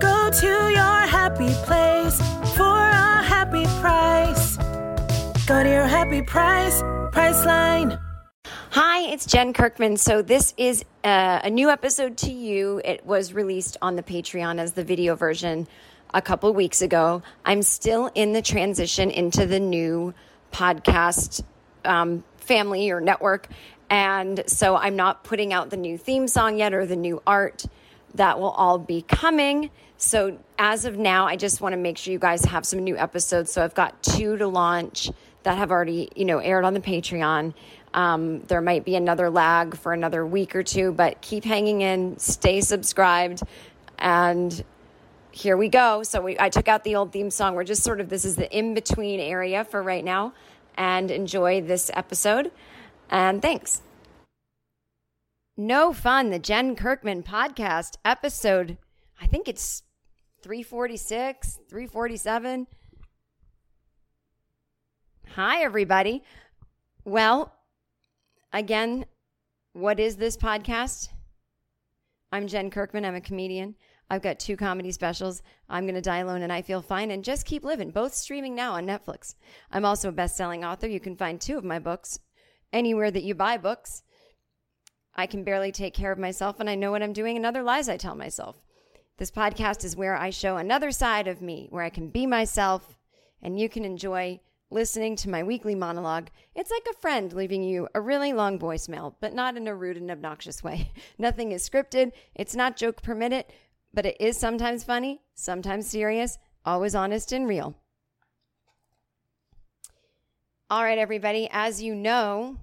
Go to your happy place for a happy price. Go to your happy price, Priceline. Hi, it's Jen Kirkman. So, this is uh, a new episode to you. It was released on the Patreon as the video version a couple weeks ago. I'm still in the transition into the new podcast um, family or network. And so, I'm not putting out the new theme song yet or the new art. That will all be coming. So, as of now, I just want to make sure you guys have some new episodes. So, I've got two to launch that have already, you know, aired on the Patreon. Um, there might be another lag for another week or two, but keep hanging in, stay subscribed, and here we go. So we, I took out the old theme song. We're just sort of this is the in between area for right now, and enjoy this episode. And thanks. No fun. The Jen Kirkman podcast episode. I think it's 346, 347. Hi, everybody. Well, again, what is this podcast? I'm Jen Kirkman. I'm a comedian. I've got two comedy specials. I'm going to die alone and I feel fine and just keep living, both streaming now on Netflix. I'm also a best selling author. You can find two of my books anywhere that you buy books. I can barely take care of myself and I know what I'm doing and other lies I tell myself. This podcast is where I show another side of me, where I can be myself and you can enjoy listening to my weekly monologue. It's like a friend leaving you a really long voicemail, but not in a rude and obnoxious way. Nothing is scripted, it's not joke per minute, but it is sometimes funny, sometimes serious, always honest and real. All right, everybody, as you know,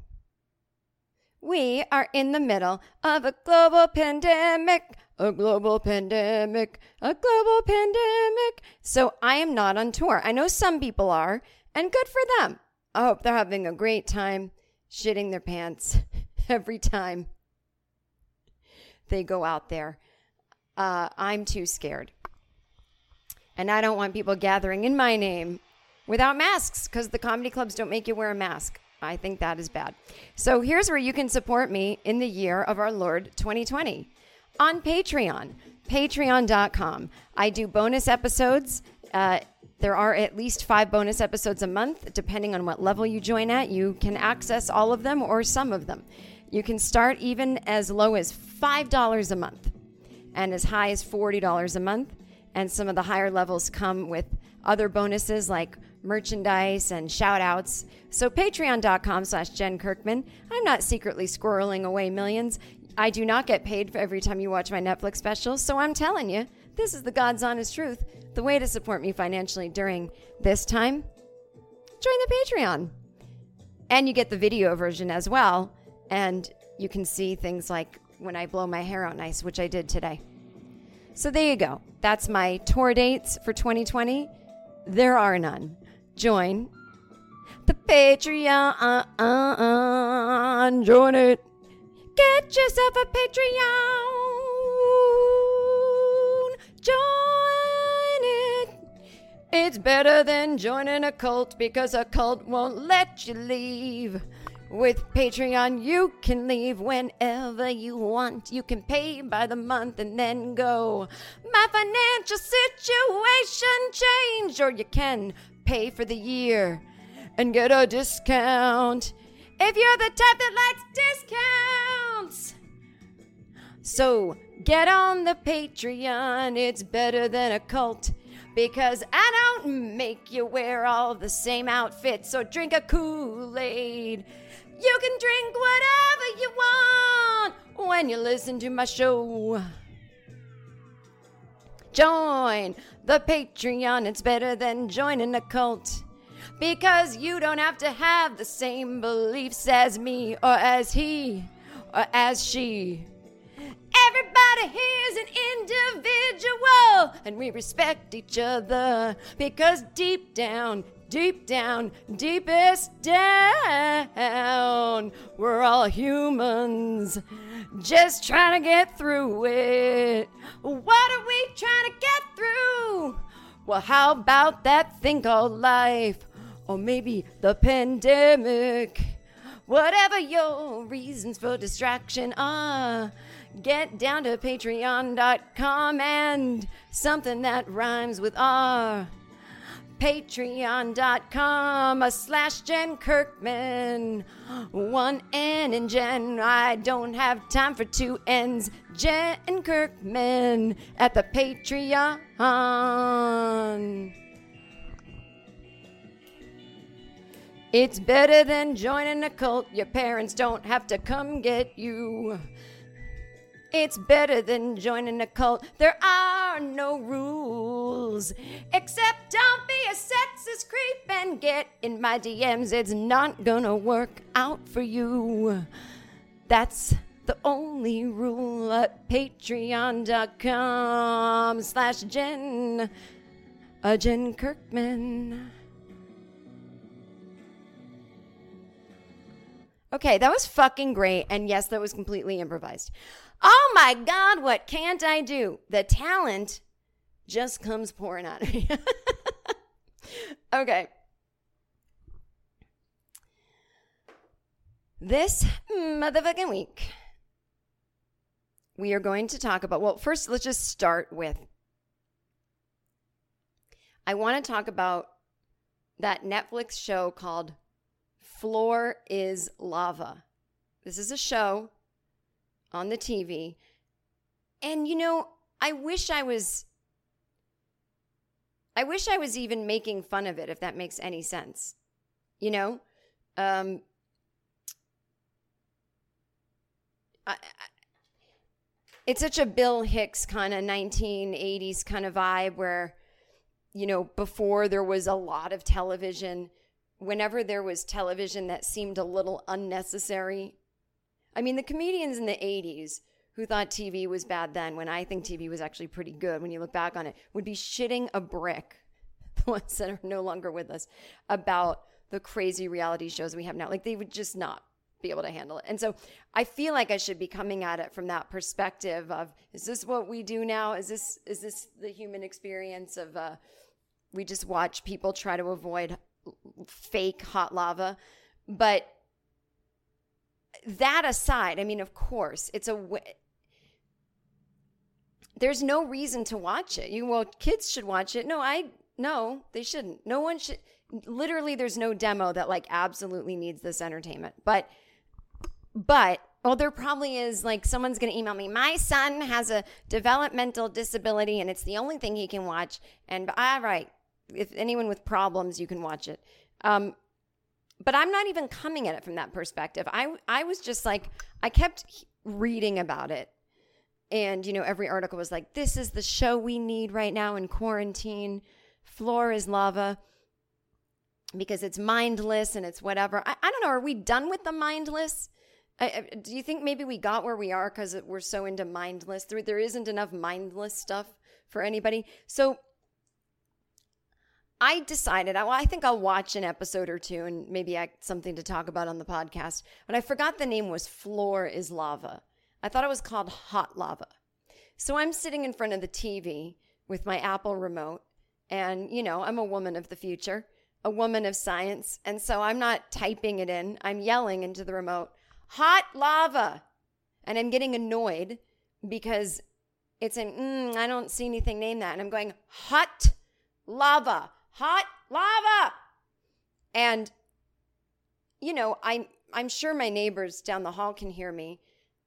we are in the middle of a global pandemic, a global pandemic, a global pandemic. So I am not on tour. I know some people are, and good for them. I hope they're having a great time shitting their pants every time they go out there. Uh, I'm too scared. And I don't want people gathering in my name without masks because the comedy clubs don't make you wear a mask. I think that is bad. So here's where you can support me in the year of our Lord 2020 on Patreon, patreon.com. I do bonus episodes. Uh, there are at least five bonus episodes a month, depending on what level you join at. You can access all of them or some of them. You can start even as low as $5 a month and as high as $40 a month. And some of the higher levels come with other bonuses like merchandise and shout outs. So patreon.com slash Jen Kirkman. I'm not secretly squirreling away millions. I do not get paid for every time you watch my Netflix specials, so I'm telling you, this is the God's honest truth. The way to support me financially during this time, join the Patreon. And you get the video version as well. And you can see things like when I blow my hair out nice, which I did today. So there you go. That's my tour dates for 2020. There are none. Join the Patreon. Join it. Get yourself a Patreon. Join it. It's better than joining a cult because a cult won't let you leave. With Patreon, you can leave whenever you want. You can pay by the month and then go. My financial situation changed, or you can pay for the year and get a discount if you're the type that likes discounts. So get on the Patreon, it's better than a cult. Because I don't make you wear all the same outfits or drink a Kool Aid. You can drink whatever you want when you listen to my show. Join the Patreon, it's better than joining a cult. Because you don't have to have the same beliefs as me or as he or as she. Everybody here is an individual, and we respect each other because deep down, deep down, deepest down, we're all humans just trying to get through it. What are we trying to get through? Well, how about that thing called life? Or maybe the pandemic? Whatever your reasons for distraction are, get down to patreon.com and something that rhymes with R. Patreon.com slash Jen Kirkman. One N in Jen. I don't have time for two N's. Jen Kirkman at the Patreon. It's better than joining a cult. Your parents don't have to come get you. It's better than joining a cult. There are no rules. Except don't be a sexist creep and get in my DMs. It's not gonna work out for you. That's the only rule at patreon.com slash Jen. A Jen Kirkman. Okay, that was fucking great. And yes, that was completely improvised. Oh my God, what can't I do? The talent just comes pouring out of me. okay. This motherfucking week, we are going to talk about, well, first, let's just start with I want to talk about that Netflix show called Floor is Lava. This is a show on the TV. And you know, I wish I was I wish I was even making fun of it if that makes any sense. You know? Um I, I, it's such a Bill Hicks kind of 1980s kind of vibe where you know, before there was a lot of television, whenever there was television that seemed a little unnecessary, I mean, the comedians in the 80s who thought TV was bad then, when I think TV was actually pretty good when you look back on it, would be shitting a brick, the ones that are no longer with us, about the crazy reality shows we have now. Like, they would just not be able to handle it. And so I feel like I should be coming at it from that perspective of is this what we do now? Is this is this the human experience of uh we just watch people try to avoid fake hot lava. But that aside, I mean, of course, it's a. There's no reason to watch it. You well, kids should watch it. No, I no, they shouldn't. No one should. Literally, there's no demo that like absolutely needs this entertainment. But, but well, there probably is like someone's going to email me. My son has a developmental disability, and it's the only thing he can watch. And all right, if anyone with problems, you can watch it. Um, but I'm not even coming at it from that perspective. I I was just like I kept reading about it. And you know, every article was like this is the show we need right now in quarantine. Floor is lava because it's mindless and it's whatever. I, I don't know, are we done with the mindless? I, I, do you think maybe we got where we are because we're so into mindless? There, there isn't enough mindless stuff for anybody. So I decided, well, I think I'll watch an episode or two and maybe act something to talk about on the podcast. But I forgot the name was Floor is Lava. I thought it was called Hot Lava. So I'm sitting in front of the TV with my Apple remote. And, you know, I'm a woman of the future. a woman of science. And so I'm not typing it in, I'm yelling into the remote, hot lava. And I'm getting annoyed because it's in, mm, I don't see anything named that. And I'm going, hot lava, hot lava. And, you know, I'm, I'm sure my neighbors down the hall can hear me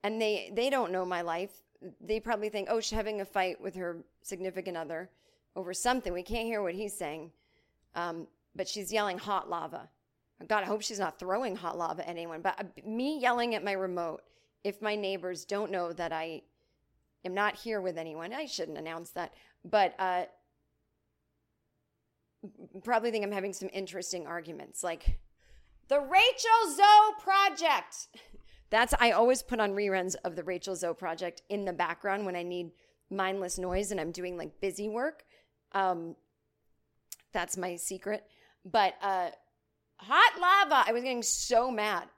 and they, they don't know my life. They probably think, oh, she's having a fight with her significant other over something. We can't hear what he's saying. Um, but she's yelling hot lava. God, I hope she's not throwing hot lava at anyone. But uh, me yelling at my remote, if my neighbors don't know that I am not here with anyone, I shouldn't announce that. But uh, probably think I'm having some interesting arguments, like the Rachel Zoe Project. That's I always put on reruns of the Rachel Zoe Project in the background when I need mindless noise and I'm doing like busy work. Um, that's my secret. But uh, hot lava, I was getting so mad.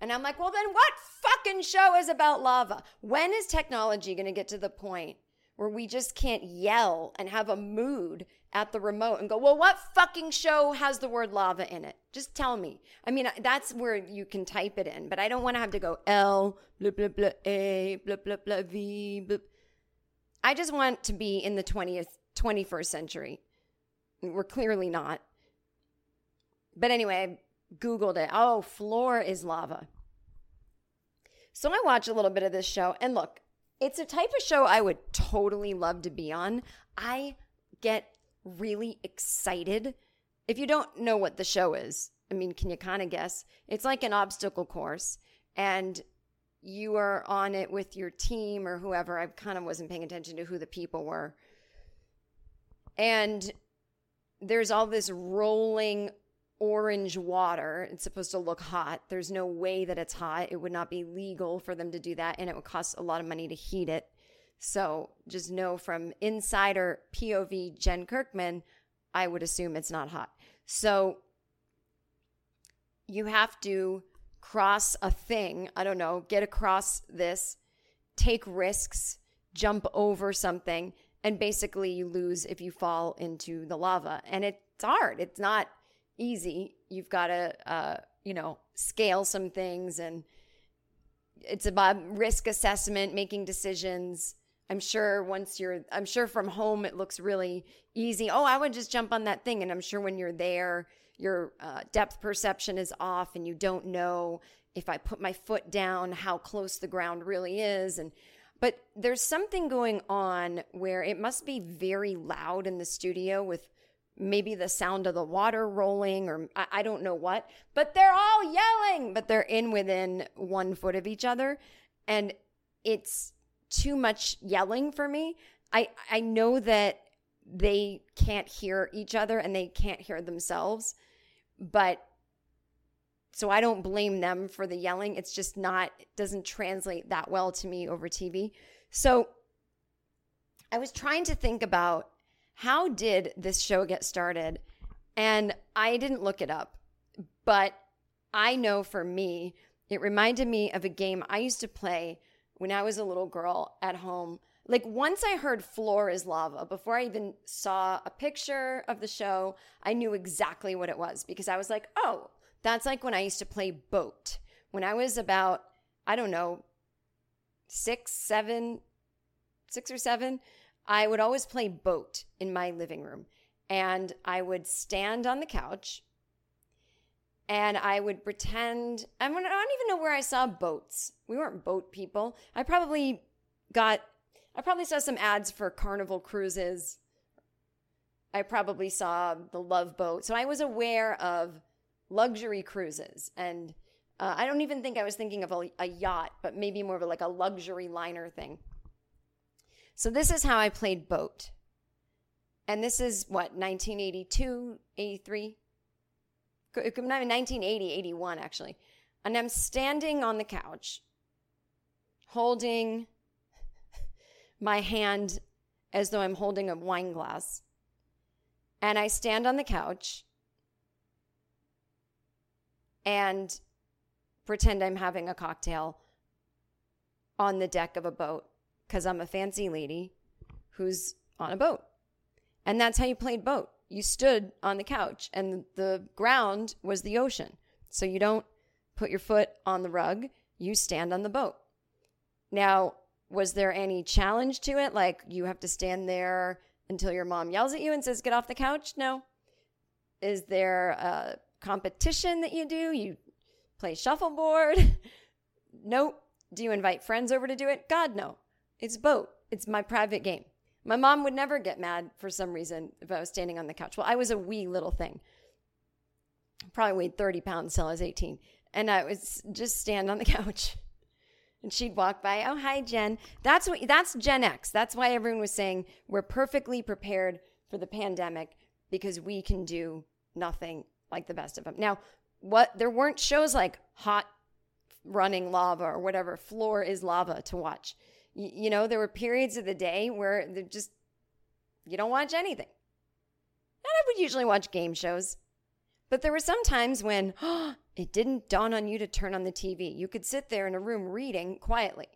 And I'm like, well, then what fucking show is about lava? When is technology going to get to the point where we just can't yell and have a mood at the remote and go, well, what fucking show has the word lava in it? Just tell me. I mean, that's where you can type it in, but I don't want to have to go L, blah, blah, blah, A, blah, blah, blah, V, blah. I just want to be in the 20th, 21st century. We're clearly not. But anyway, I Googled it. Oh, floor is lava. So I watch a little bit of this show, and look, it's a type of show I would totally love to be on. I get really excited. If you don't know what the show is, I mean, can you kind of guess? It's like an obstacle course, and you are on it with your team or whoever. I kind of wasn't paying attention to who the people were. And there's all this rolling orange water. It's supposed to look hot. There's no way that it's hot. It would not be legal for them to do that, and it would cost a lot of money to heat it. So just know from insider POV Jen Kirkman, I would assume it's not hot. So you have to cross a thing. I don't know, get across this, take risks, jump over something, and basically you lose if you fall into the lava. And it's hard. It's not easy. You've got to, uh, you know, scale some things and it's about risk assessment, making decisions. I'm sure once you're, I'm sure from home it looks really easy. Oh, I would just jump on that thing. And I'm sure when you're there, your uh, depth perception is off and you don't know if I put my foot down, how close the ground really is. And, but there's something going on where it must be very loud in the studio with maybe the sound of the water rolling or I, I, don't know what, but they're all yelling, but they're in within one foot of each other. And it's too much yelling for me. I, I know that they can't hear each other and they can't hear themselves, but so I don't blame them for the yelling. It's just not, it doesn't translate that well to me over TV. So I was trying to think about how did this show get started? And I didn't look it up, but I know for me, it reminded me of a game I used to play when I was a little girl at home. Like once I heard floor is lava, before I even saw a picture of the show, I knew exactly what it was because I was like, oh, that's like when I used to play boat. When I was about, I don't know, six, seven, six or seven, I would always play boat in my living room. And I would stand on the couch and I would pretend, I don't even know where I saw boats. We weren't boat people. I probably got, I probably saw some ads for carnival cruises. I probably saw the love boat. So I was aware of luxury cruises. And uh, I don't even think I was thinking of a, a yacht, but maybe more of a, like a luxury liner thing. So this is how I played boat. And this is what, 1982, 83? 1980, 81, actually. And I'm standing on the couch, holding my hand as though I'm holding a wine glass. And I stand on the couch and pretend I'm having a cocktail on the deck of a boat because I'm a fancy lady who's on a boat. And that's how you played boat. you stood on the couch and the ground was the ocean. So you don't put your foot on the rug, you stand on the boat. Now, was there any challenge to it? Like you have to stand there until your mom yells at you and says, get off the couch? No. Is there a competition that you do? You play shuffleboard? nope. Do you invite friends over to do it? God, no. It's boat. It's my private game. My mom would never get mad for some reason if I was standing on the couch. Well, I was a wee little thing. Probably weighed 30 pounds till I was 18. And I was just stand on the couch. And she'd walk by, oh hi Jen. That's what that's Gen X. That's why everyone was saying we're perfectly prepared for the pandemic because we can do nothing like the best of them. Now, what there weren't shows like hot running lava or whatever, floor is lava to watch. You know, there were periods of the day where just, you don't watch anything. And I would usually watch game shows. But there were some times when oh, it didn't dawn on you to turn on the TV. You could sit there in a room reading quietly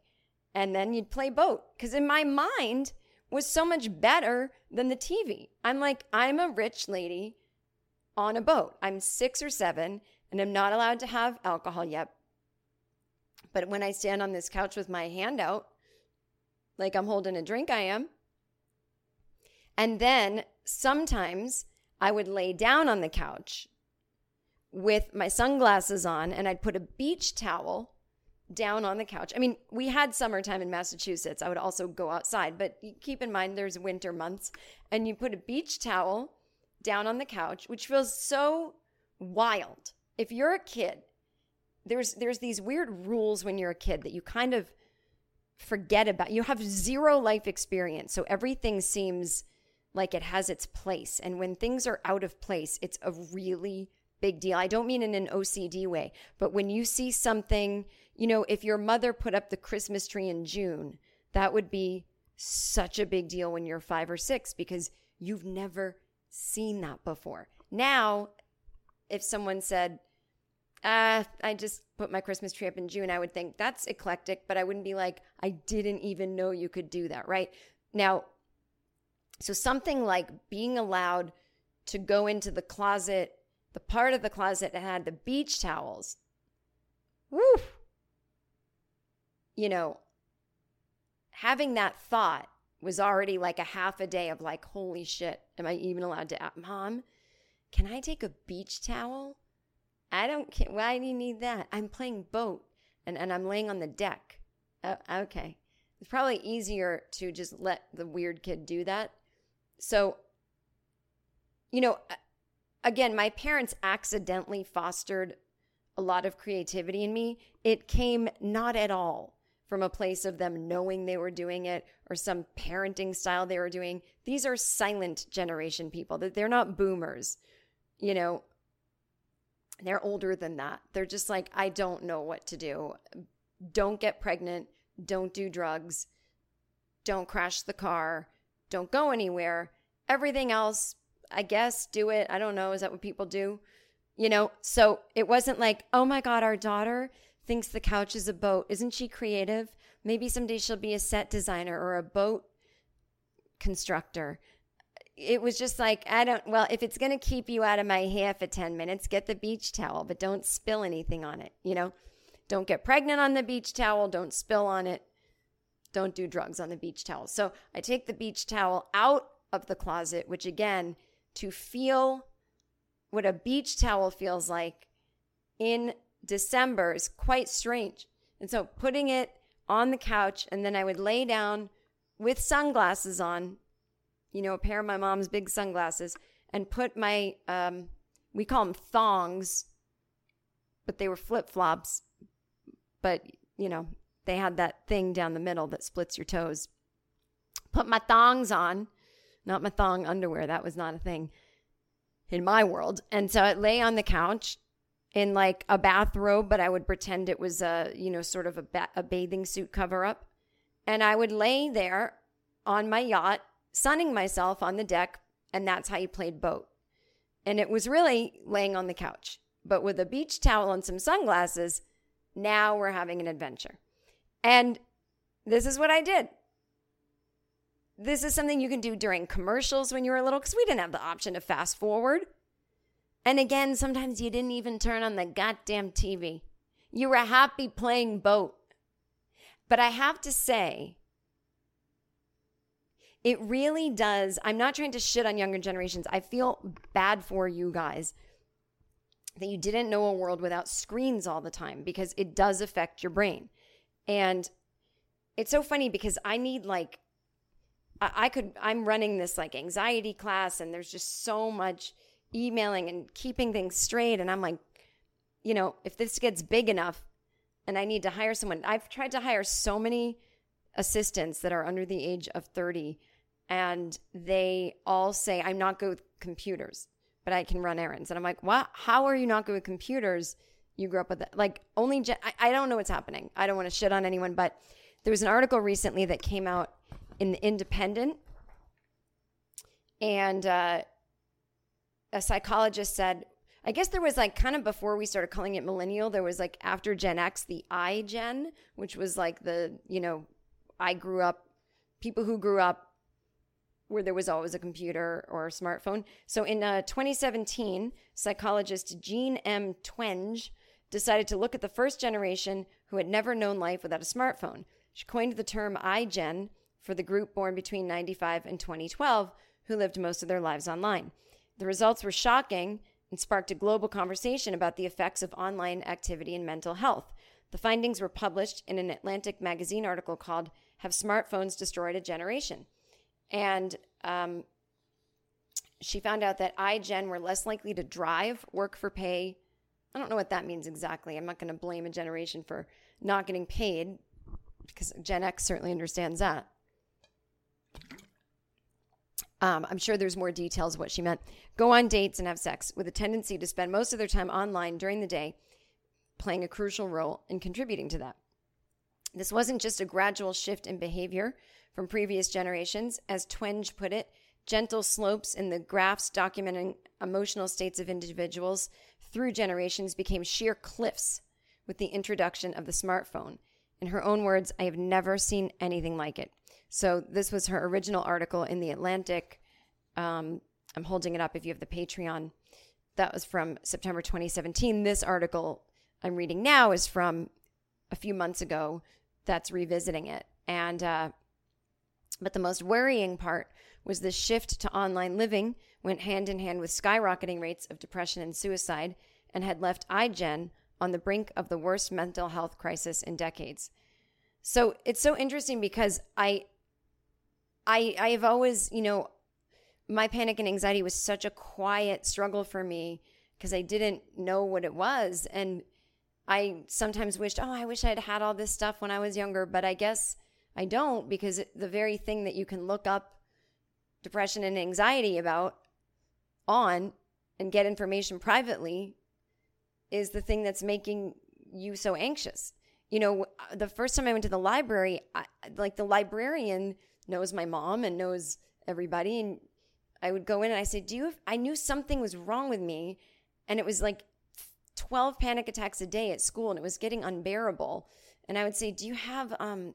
and then you'd play boat. Because in my mind was so much better than the TV. I'm like, I'm a rich lady on a boat. I'm six or seven and I'm not allowed to have alcohol yet. But when I stand on this couch with my hand out, like I'm holding a drink, I am. And then sometimes I would lay down on the couch with my sunglasses on and I'd put a beach towel down on the couch. I mean, we had summertime in Massachusetts. I would also go outside, but keep in mind there's winter months. And you put a beach towel down on the couch, which feels so wild. If you're a kid, there's there's these weird rules when you're a kid that you kind of forget about. You have zero life experience, so everything seems like it has its place. And when things are out of place, it's a really big deal. I don't mean in an OCD way, but when you see something, you know, if your mother put up the Christmas tree in June, that would be such a big deal when you're five or six because you've never seen that before. Now, if someone said, uh, I just put my Christmas tree up in June, I would think that's eclectic, but I wouldn't be like, I didn't even know you could do that, right? Now, so something like being allowed to go into the closet, the part of the closet that had the beach towels. Woo! You know, having that thought was already like a half a day of like, holy shit, am I even allowed to, mom, can I take a beach towel? I don't care. Why do you need that? I'm playing boat and, and I'm laying on the deck. Uh, okay. It's probably easier to just let the weird kid do that. So, you know, again, my parents accidentally fostered a lot of creativity in me. It came not at all from a place of them knowing they were doing it or some parenting style they were doing. These are silent generation people. They're not boomers. You know, they're older than that. They're just like, I don't know what to do. Don't get pregnant. Don't do drugs. Don't crash the car. Don't go anywhere. Everything else, I guess, do it. I don't know. Is that what people do? You know, so it wasn't like, oh my God, our daughter thinks the couch is a boat. Isn't she creative? Maybe someday she'll be a set designer or a boat constructor it was just like, I don't, well, if it's going to keep you out of my hair for 10 minutes, get the beach towel, but don't spill anything on it, you know? Don't get pregnant on the beach towel. Don't spill on it. Don't do drugs on the beach towel. So I take the beach towel out of the closet, which again, to feel what a beach towel feels like in December is quite strange. And so putting it on the couch, and then I would lay down with sunglasses on you know, a pair of my mom's big sunglasses and put my, um, we call them thongs, but they were flip flops. But, you know, they had that thing down the middle that splits your toes. Put my thongs on, not my thong underwear. That was not a thing in my world. And so I lay on the couch in like a bathrobe, but I would pretend it was a, you know, sort of a, ba- a bathing suit cover up. And I would lay there on my yacht sunning myself on the deck, and that's how you played boat. And it was really laying on the couch. But with a beach towel and some sunglasses, now we're having an adventure. And this is what I did. this is something you can do during commercials when you were little because we didn't have the option to fast forward. And again, sometimes you didn't even turn on the goddamn TV. You were happy playing boat. But I have to say, it really does. I'm not trying to shit on younger generations. I feel bad for you guys that you didn't know a world without screens all the time because it does affect your brain. And it's so funny because I need like I, could I'm running this like anxiety class and there's just so much emailing and keeping things straight and I'm like you know, if this gets big enough and I need to hire someone, I've tried to hire so many assistants that are under the age of 30 and they all say I'm not good with computers, but I can run errands. And I'm like, "What? How are you not good with computers?" You grew up with it. Like only gen- I, I don't know what's happening. I don't want to shit on anyone, but there was an article recently that came out in the Independent, and uh, a psychologist said, I guess there was like kind of before we started calling it millennial, there was like after Gen X, the iGen, which was like the, you know, I grew up, people who grew up where there was always a computer or a smartphone. So in uh, 2017, psychologist Jean M. Twenge decided to look at the first generation who had never known life without a smartphone. She coined the term iGen for the group born between 95 and 2012 who lived most of their lives online. The results were shocking and sparked a global conversation about the effects of online activity and mental health. The findings were published in an Atlantic magazine article called Have Smartphones Destroyed a Generation? And um, she found out that iGen were less likely to drive, work for pay. I don't know what that means exactly. I'm not going to blame a generation for not getting paid because Gen X certainly understands that. Um, I'm sure there's more details of what she meant. Go on dates and have sex with a tendency to spend most of their time online during the day, playing a crucial role in contributing to that. This wasn't just a gradual shift in behavior from previous generations. As Twenge put it, gentle slopes in the graphs documenting emotional states of individuals through generations became sheer cliffs with the introduction of the smartphone. In her own words, I have never seen anything like it. So, this was her original article in The Atlantic. Um, I'm holding it up if you have the Patreon. That was from September 2017. This article I'm reading now is from a few months ago that's revisiting it. And uh, but the most worrying part was the shift to online living went hand in hand with skyrocketing rates of depression and suicide and had left iGen on the brink of the worst mental health crisis in decades. So it's so interesting because I I I have always, you know, my panic and anxiety was such a quiet struggle for me because I didn't know what it was and I sometimes wished, oh, I wish I'd had all this stuff when I was younger, but I guess I don't because the very thing that you can look up depression and anxiety about on and get information privately is the thing that's making you so anxious. You know, the first time I went to the library, I, like the librarian knows my mom and knows everybody. And I would go in and I said, Do you, have, I knew something was wrong with me. And it was like 12 panic attacks a day at school and it was getting unbearable. And I would say, Do you have um,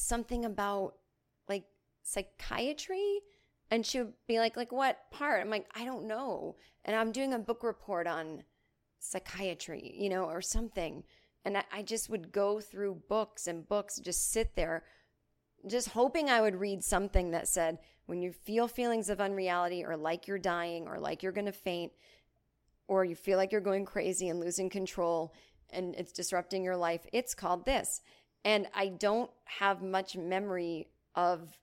something about like psychiatry? And she would be like, like what part? I'm like, I don't know. And I'm doing a book report on psychiatry, you know, or something. And I, I just would go through books and books, just sit there, just hoping I would read something that said, when you feel feelings of unreality or like you're dying or like you're going to faint or you feel like you're going crazy and losing control and it's disrupting your life, it's called this. And I don't have much memory of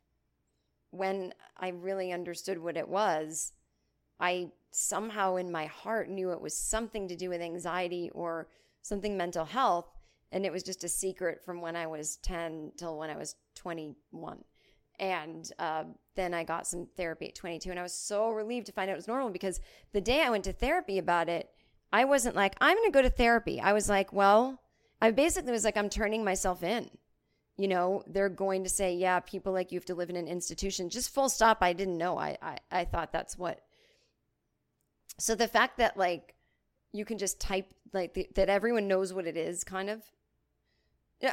when I really understood what it was. I somehow in my heart knew it was something to do with anxiety or something mental health. And it was just a secret from when I was 10 till when I was 21. And uh, then I got some therapy at 22. And I was so relieved to find out it was normal because the day I went to therapy about it, I wasn't like, I'm going to go to therapy. I was like, well, I basically was like, I'm turning myself in. You know, they're going to say, yeah, people like you have to live in an institution. Just full stop. I didn't know. I, I, I thought that's what. So the fact that like you can just type like the, that everyone knows what it is kind of.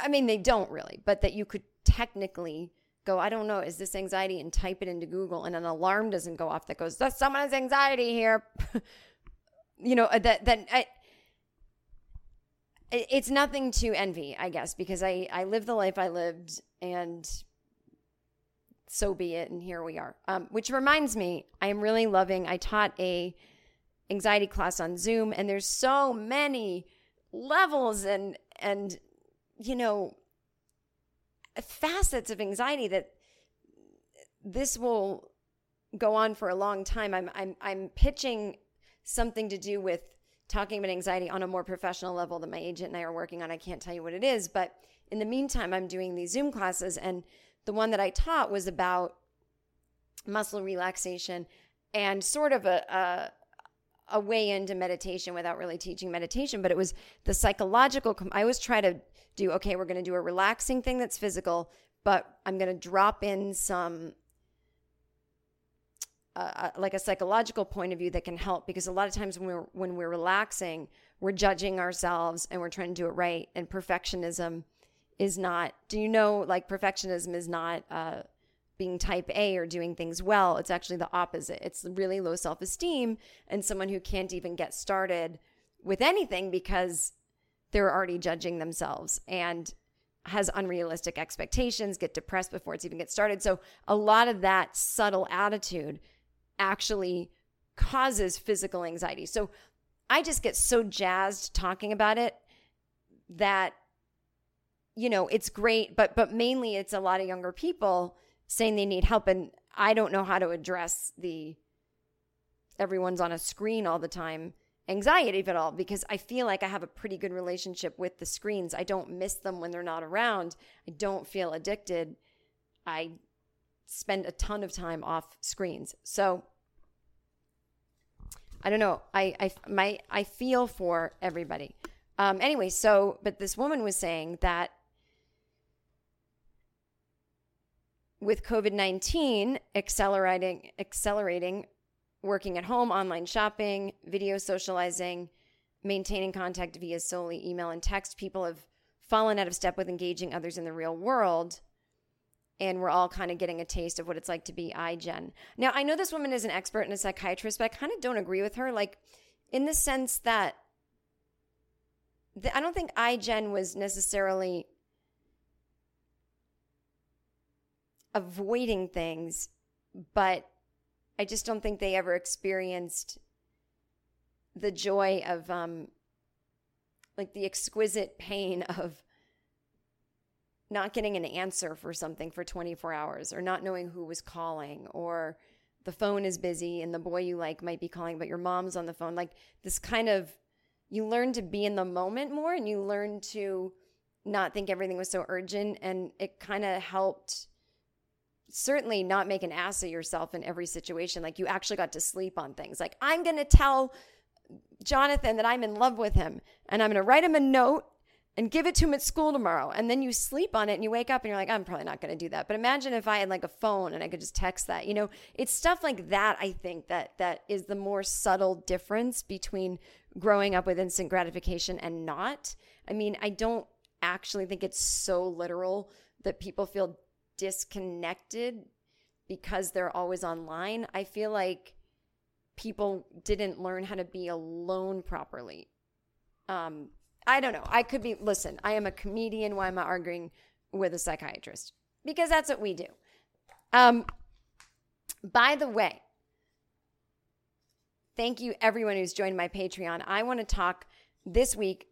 I mean, they don't really, but that you could technically go, I don't know, is this anxiety? And type it into Google and an alarm doesn't go off that goes, there's someone's anxiety here. you know, uh, that, that, I, it's nothing to envy, I guess, because I, I lived the life I lived and so be it. And here we are. Um, which reminds me, I am really loving, I taught a anxiety class on Zoom and there's so many levels and, and, you know, facets of anxiety that this will go on for a long time. I'm I'm I'm pitching something to do with talking about anxiety on a more professional level that my agent and I are working on. I can't tell you what it is, but in the meantime, I'm doing these Zoom classes and the one that I taught was about muscle relaxation and sort of a, a a way into meditation without really teaching meditation, but it was the psychological. I always try to do, okay, we're going to do a relaxing thing that's physical, but I'm going to drop in some, like a psychological point of view that can help because a lot of times when we're when we're relaxing, we're judging ourselves and we're trying to do it right, and perfectionism is not. Do you know like perfectionism is not uh, being type A or doing things well? It's actually the opposite. It's really low self esteem and someone who can't even get started with anything because they're already judging themselves and has unrealistic expectations, get depressed before it's even get started. So a lot of that subtle attitude actually causes physical anxiety. So I just get so jazzed talking about it that you know, it's great, but but mainly it's a lot of younger people saying they need help and I don't know how to address the everyone's on a screen all the time anxiety of it all because I feel like I have a pretty good relationship with the screens. I don't miss them when they're not around. I don't feel addicted. I spend a ton of time off screens. So I don't know. I I my I feel for everybody. Um anyway, so but this woman was saying that with COVID-19 accelerating accelerating working at home, online shopping, video socializing, maintaining contact via solely email and text. People have fallen out of step with engaging others in the real world. And we're all kind of getting a taste of what it's like to be iGen. Now, I know this woman is an expert and a psychiatrist, but I kind of don't agree with her. Like, in the sense that the, I don't think iGen was necessarily avoiding things, but I just don't think they ever experienced the joy of um like the exquisite pain of not getting an answer for something for 24 hours or not knowing who was calling or the phone is busy and the boy you like might be calling but your mom's on the phone like this kind of you learn to be in the moment more and you learn to not think everything was so urgent and it kind of helped certainly not make an ass of yourself in every situation. Like you actually got to sleep on things. Like I'm going to tell Jonathan that I'm in love with him and I'm going to write him a note and give it to him at school tomorrow. And then you sleep on it and you wake up and you're like, I'm probably not going to do that. But imagine if I had like a phone and I could just text that. You know, it's stuff like that I think that that is the more subtle difference between growing up with instant gratification and not. I mean, I don't actually think it's so literal that people feel disconnected because they're always online. I feel like people didn't learn how to be alone properly. Um, I don't know. I could be, listen, I am a comedian. Why am I arguing with a psychiatrist? Because that's what we do. Um, by the way, thank you everyone who's joined my Patreon. I want to talk this week.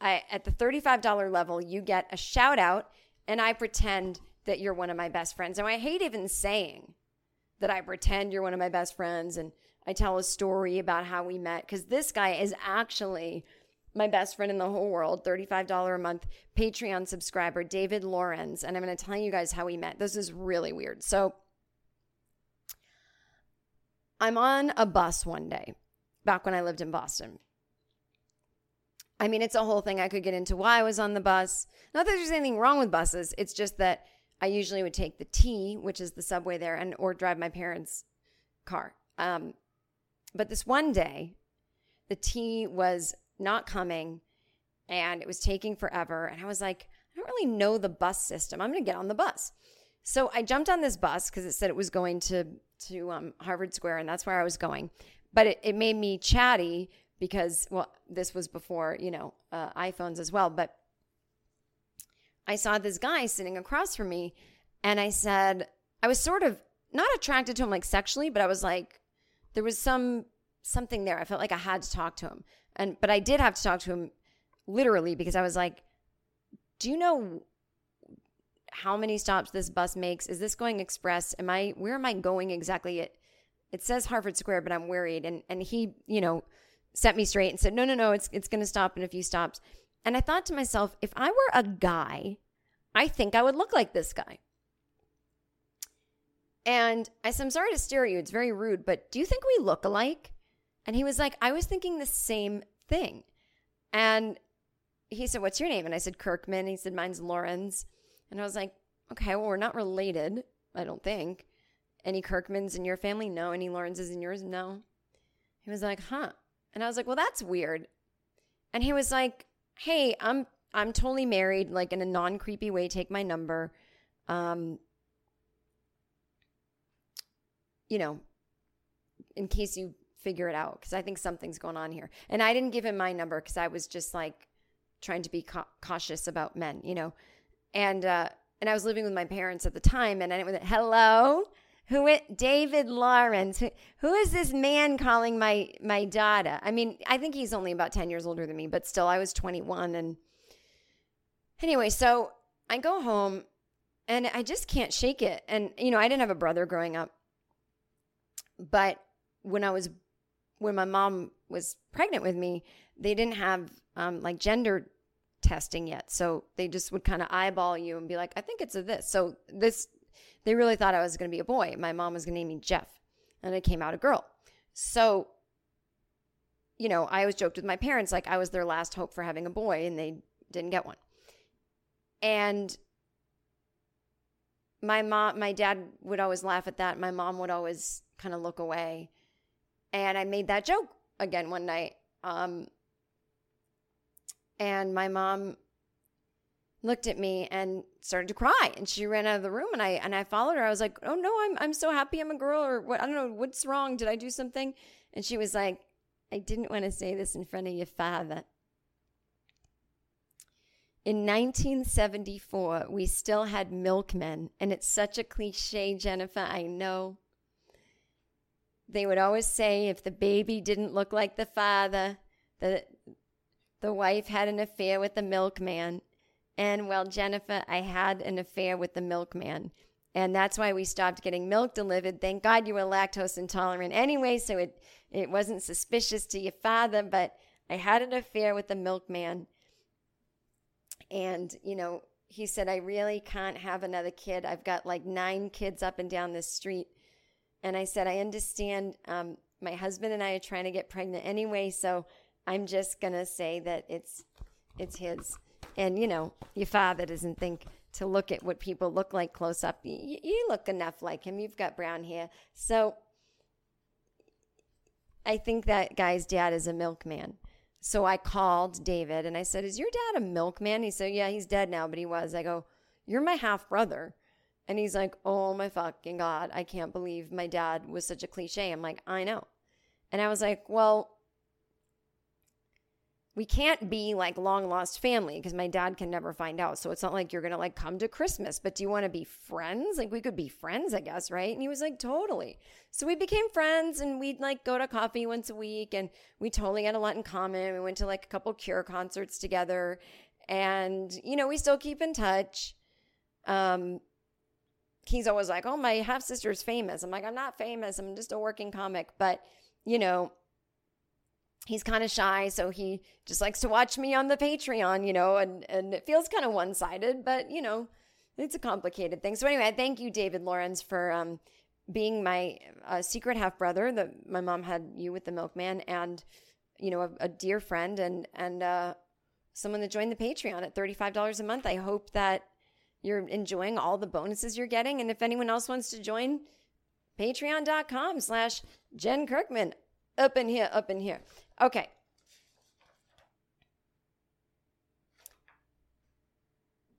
I, at the $35 level, you get a shout out, and I pretend that you're one of my best friends. Now, I hate even saying that I pretend you're one of my best friends and I tell a story about how we met because this guy is actually my best friend in the whole world, $35 a month Patreon subscriber, David Lorenz. And I'm going to tell you guys how we met. This is really weird. So, I'm on a bus one day back when I lived in Boston. I mean, it's a whole thing I could get into why I was on the bus. Not that there's anything wrong with buses, it's just that I usually would take the T, which is the subway there, and or drive my parents' car. Um, but this one day, the T was not coming, and it was taking forever. And I was like, I don't really know the bus system. I'm going to get on the bus. So I jumped on this bus because it said it was going to to um, Harvard Square, and that's where I was going. But it, it made me chatty because, well, this was before you know uh, iPhones as well. But I saw this guy sitting across from me, and I said I was sort of not attracted to him like sexually, but I was like there was some something there. I felt like I had to talk to him, and but I did have to talk to him literally because I was like, "Do you know how many stops this bus makes? Is this going express? Am I where am I going exactly? It it says Harvard Square, but I'm worried." And and he, you know, set me straight and said, "No, no, no, it's it's going to stop in a few stops." And I thought to myself, if I were a guy, I think I would look like this guy. And I said, I'm sorry to stare at you. It's very rude, but do you think we look alike? And he was like, I was thinking the same thing. And he said, What's your name? And I said, Kirkman. He said, Mine's Lawrence. And I was like, Okay, well, we're not related, I don't think. Any Kirkmans in your family? No. Any Lawrences in yours? No. He was like, Huh. And I was like, Well, that's weird. And he was like, Hey, I'm I'm totally married, like in a non creepy way. Take my number. Um, you know, in case you figure it out, because I think something's going on here. And I didn't give him my number because I was just like trying to be ca- cautious about men, you know. And uh, and I was living with my parents at the time, and I went, "Hello, who? It, David Lawrence? Who, who is this man calling my my daughter? I mean, I think he's only about ten years older than me, but still, I was twenty one. And anyway, so I go home, and I just can't shake it. And you know, I didn't have a brother growing up, but when I was when my mom was pregnant with me, they didn't have um, like gender testing yet. So they just would kind of eyeball you and be like, I think it's a this. So this, they really thought I was going to be a boy. My mom was going to name me Jeff, and I came out a girl. So, you know, I always joked with my parents like I was their last hope for having a boy, and they didn't get one. And my mom, my dad would always laugh at that. My mom would always kind of look away. And I made that joke again one night. Um, and my mom looked at me and started to cry and she ran out of the room and I and I followed her. I was like, "Oh no, I'm I'm so happy I'm a girl or what I don't know, what's wrong? Did I do something?" And she was like, "I didn't want to say this in front of your father." In 1974, we still had milkmen, and it's such a cliche, Jennifer, I know. They would always say if the baby didn't look like the father, the the wife had an affair with the milkman. And well, Jennifer, I had an affair with the milkman. And that's why we stopped getting milk delivered. Thank God you were lactose intolerant anyway, so it, it wasn't suspicious to your father, but I had an affair with the milkman. And, you know, he said, I really can't have another kid. I've got like nine kids up and down this street. And I said, I understand. Um, my husband and I are trying to get pregnant anyway, so I'm just gonna say that it's it's his. And you know, your father doesn't think to look at what people look like close up. You look enough like him. You've got brown hair, so I think that guy's dad is a milkman. So I called David and I said, "Is your dad a milkman?" He said, "Yeah, he's dead now, but he was." I go, "You're my half brother." And he's like, Oh my fucking God, I can't believe my dad was such a cliche. I'm like, I know. And I was like, Well, we can't be like long lost family because my dad can never find out. So it's not like you're going to like come to Christmas, but do you want to be friends? Like we could be friends, I guess, right? And he was like, totally. So we became friends and we'd like go to coffee once a week and we totally had a lot in common. We went to like a couple Cure concerts together and, you know, we still keep in touch. Um, he's always like, oh, my half sister's famous. I'm like, I'm not famous. I'm just a working comic. But, you know, he's kind of shy, so he just likes to watch me on the Patreon, you know, and, and it feels kind of one sided, but, you know, it's a complicated thing. So, anyway, thank you, David Lawrence, for um, being my uh, secret half brother that my mom had you with the milkman and, you know, a, a dear friend and, and, uh, someone that joined the Patreon at $35 a month. I hope that you're enjoying all the bonuses you're getting. And if anyone else wants to join, patreon.com slash Jen Kirkman. Up in here, up in here. Okay.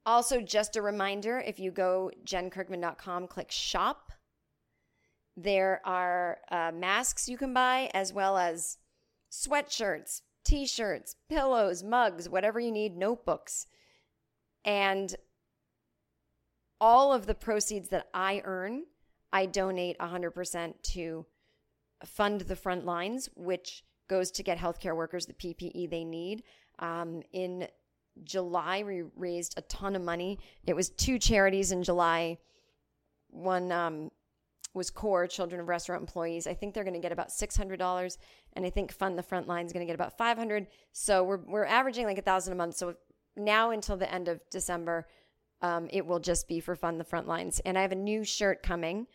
Also, just a reminder if you go jenkirkman.com, click shop, there are uh, masks you can buy as well as sweatshirts, t shirts, pillows, mugs, whatever you need, notebooks. And all of the proceeds that I earn, I donate 100% to fund the front lines, which goes to get healthcare workers the PPE they need. Um, in July, we raised a ton of money. It was two charities in July. One um, was CORE, Children of Restaurant Employees. I think they're going to get about $600, and I think Fund the Front Line is going to get about 500 So we're, we're averaging like a 1000 a month. So now until the end of December, um, it will just be for Fund the Front Lines. And I have a new shirt coming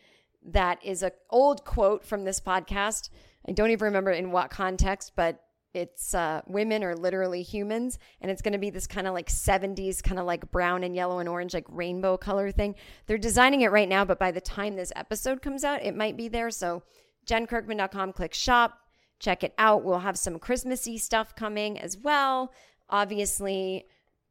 that is an old quote from this podcast. I don't even remember in what context, but it's uh, women are literally humans, and it's going to be this kind of like 70s, kind of like brown and yellow and orange, like rainbow color thing. They're designing it right now, but by the time this episode comes out, it might be there. So, jenkirkman.com, click shop, check it out. We'll have some Christmassy stuff coming as well. Obviously,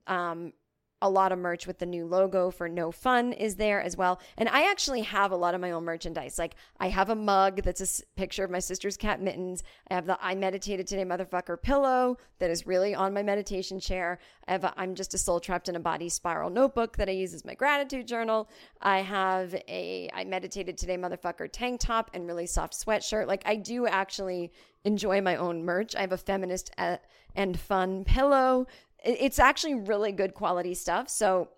um, a lot of merch with the new logo for No Fun is there as well. And I actually have a lot of my own merchandise. Like I have a mug that's a picture of my sister's cat mittens. I have the I meditated today motherfucker pillow that is really on my meditation chair. I have a, I'm just a soul trapped in a body spiral notebook that I use as my gratitude journal. I have a I meditated today motherfucker tank top and really soft sweatshirt. Like I do actually enjoy my own merch. I have a feminist uh, and fun pillow it's actually really good quality stuff. So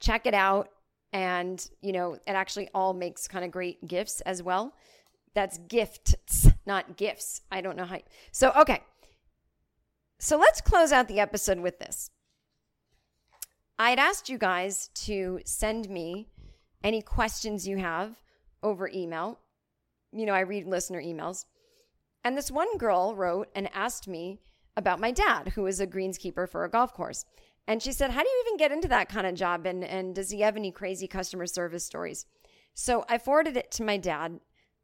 check it out. And, you know, it actually all makes kind of great gifts as well. That's gifts, not gifts. I don't know how. So, okay. So let's close out the episode with this. I'd asked you guys to send me any questions you have over email. You know, I read listener emails. And this one girl wrote and asked me about my dad, who is a greenskeeper for a golf course. And she said, How do you even get into that kind of job? And, and does he have any crazy customer service stories? So I forwarded it to my dad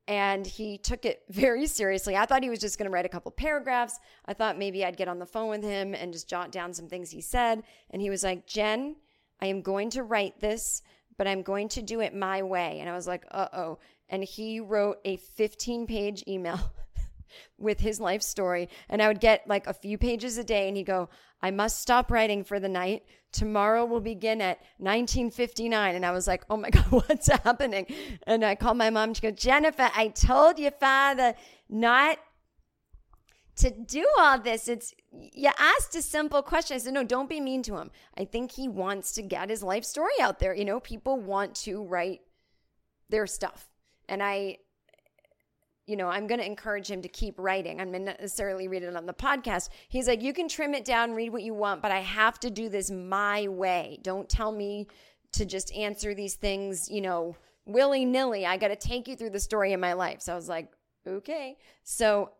and he took it very seriously. I thought he was just going to write a couple paragraphs. I thought maybe I'd get on the phone with him and just jot down some things he said. And he was like, Jen, I am going to write this, but I'm going to do it my way. And I was like, uh oh. And he wrote a 15 page email with his life story. And I would get like a few pages a day and he'd go, I must stop writing for the night. Tomorrow will begin at 1959. And I was like, oh my God, what's happening? And I called my mom. She goes, Jennifer, I told your father not to do all this. It's you asked a simple question. I said, no, don't be mean to him. I think he wants to get his life story out there. You know, people want to write their stuff. And I you know, I'm going to encourage him to keep writing. I'm not necessarily read it on the podcast. He's like, you can trim it down, read what you want, but I have to do this my way. Don't tell me to just answer these things, you know, willy nilly. I got to take you through the story of my life. So I was like, okay. So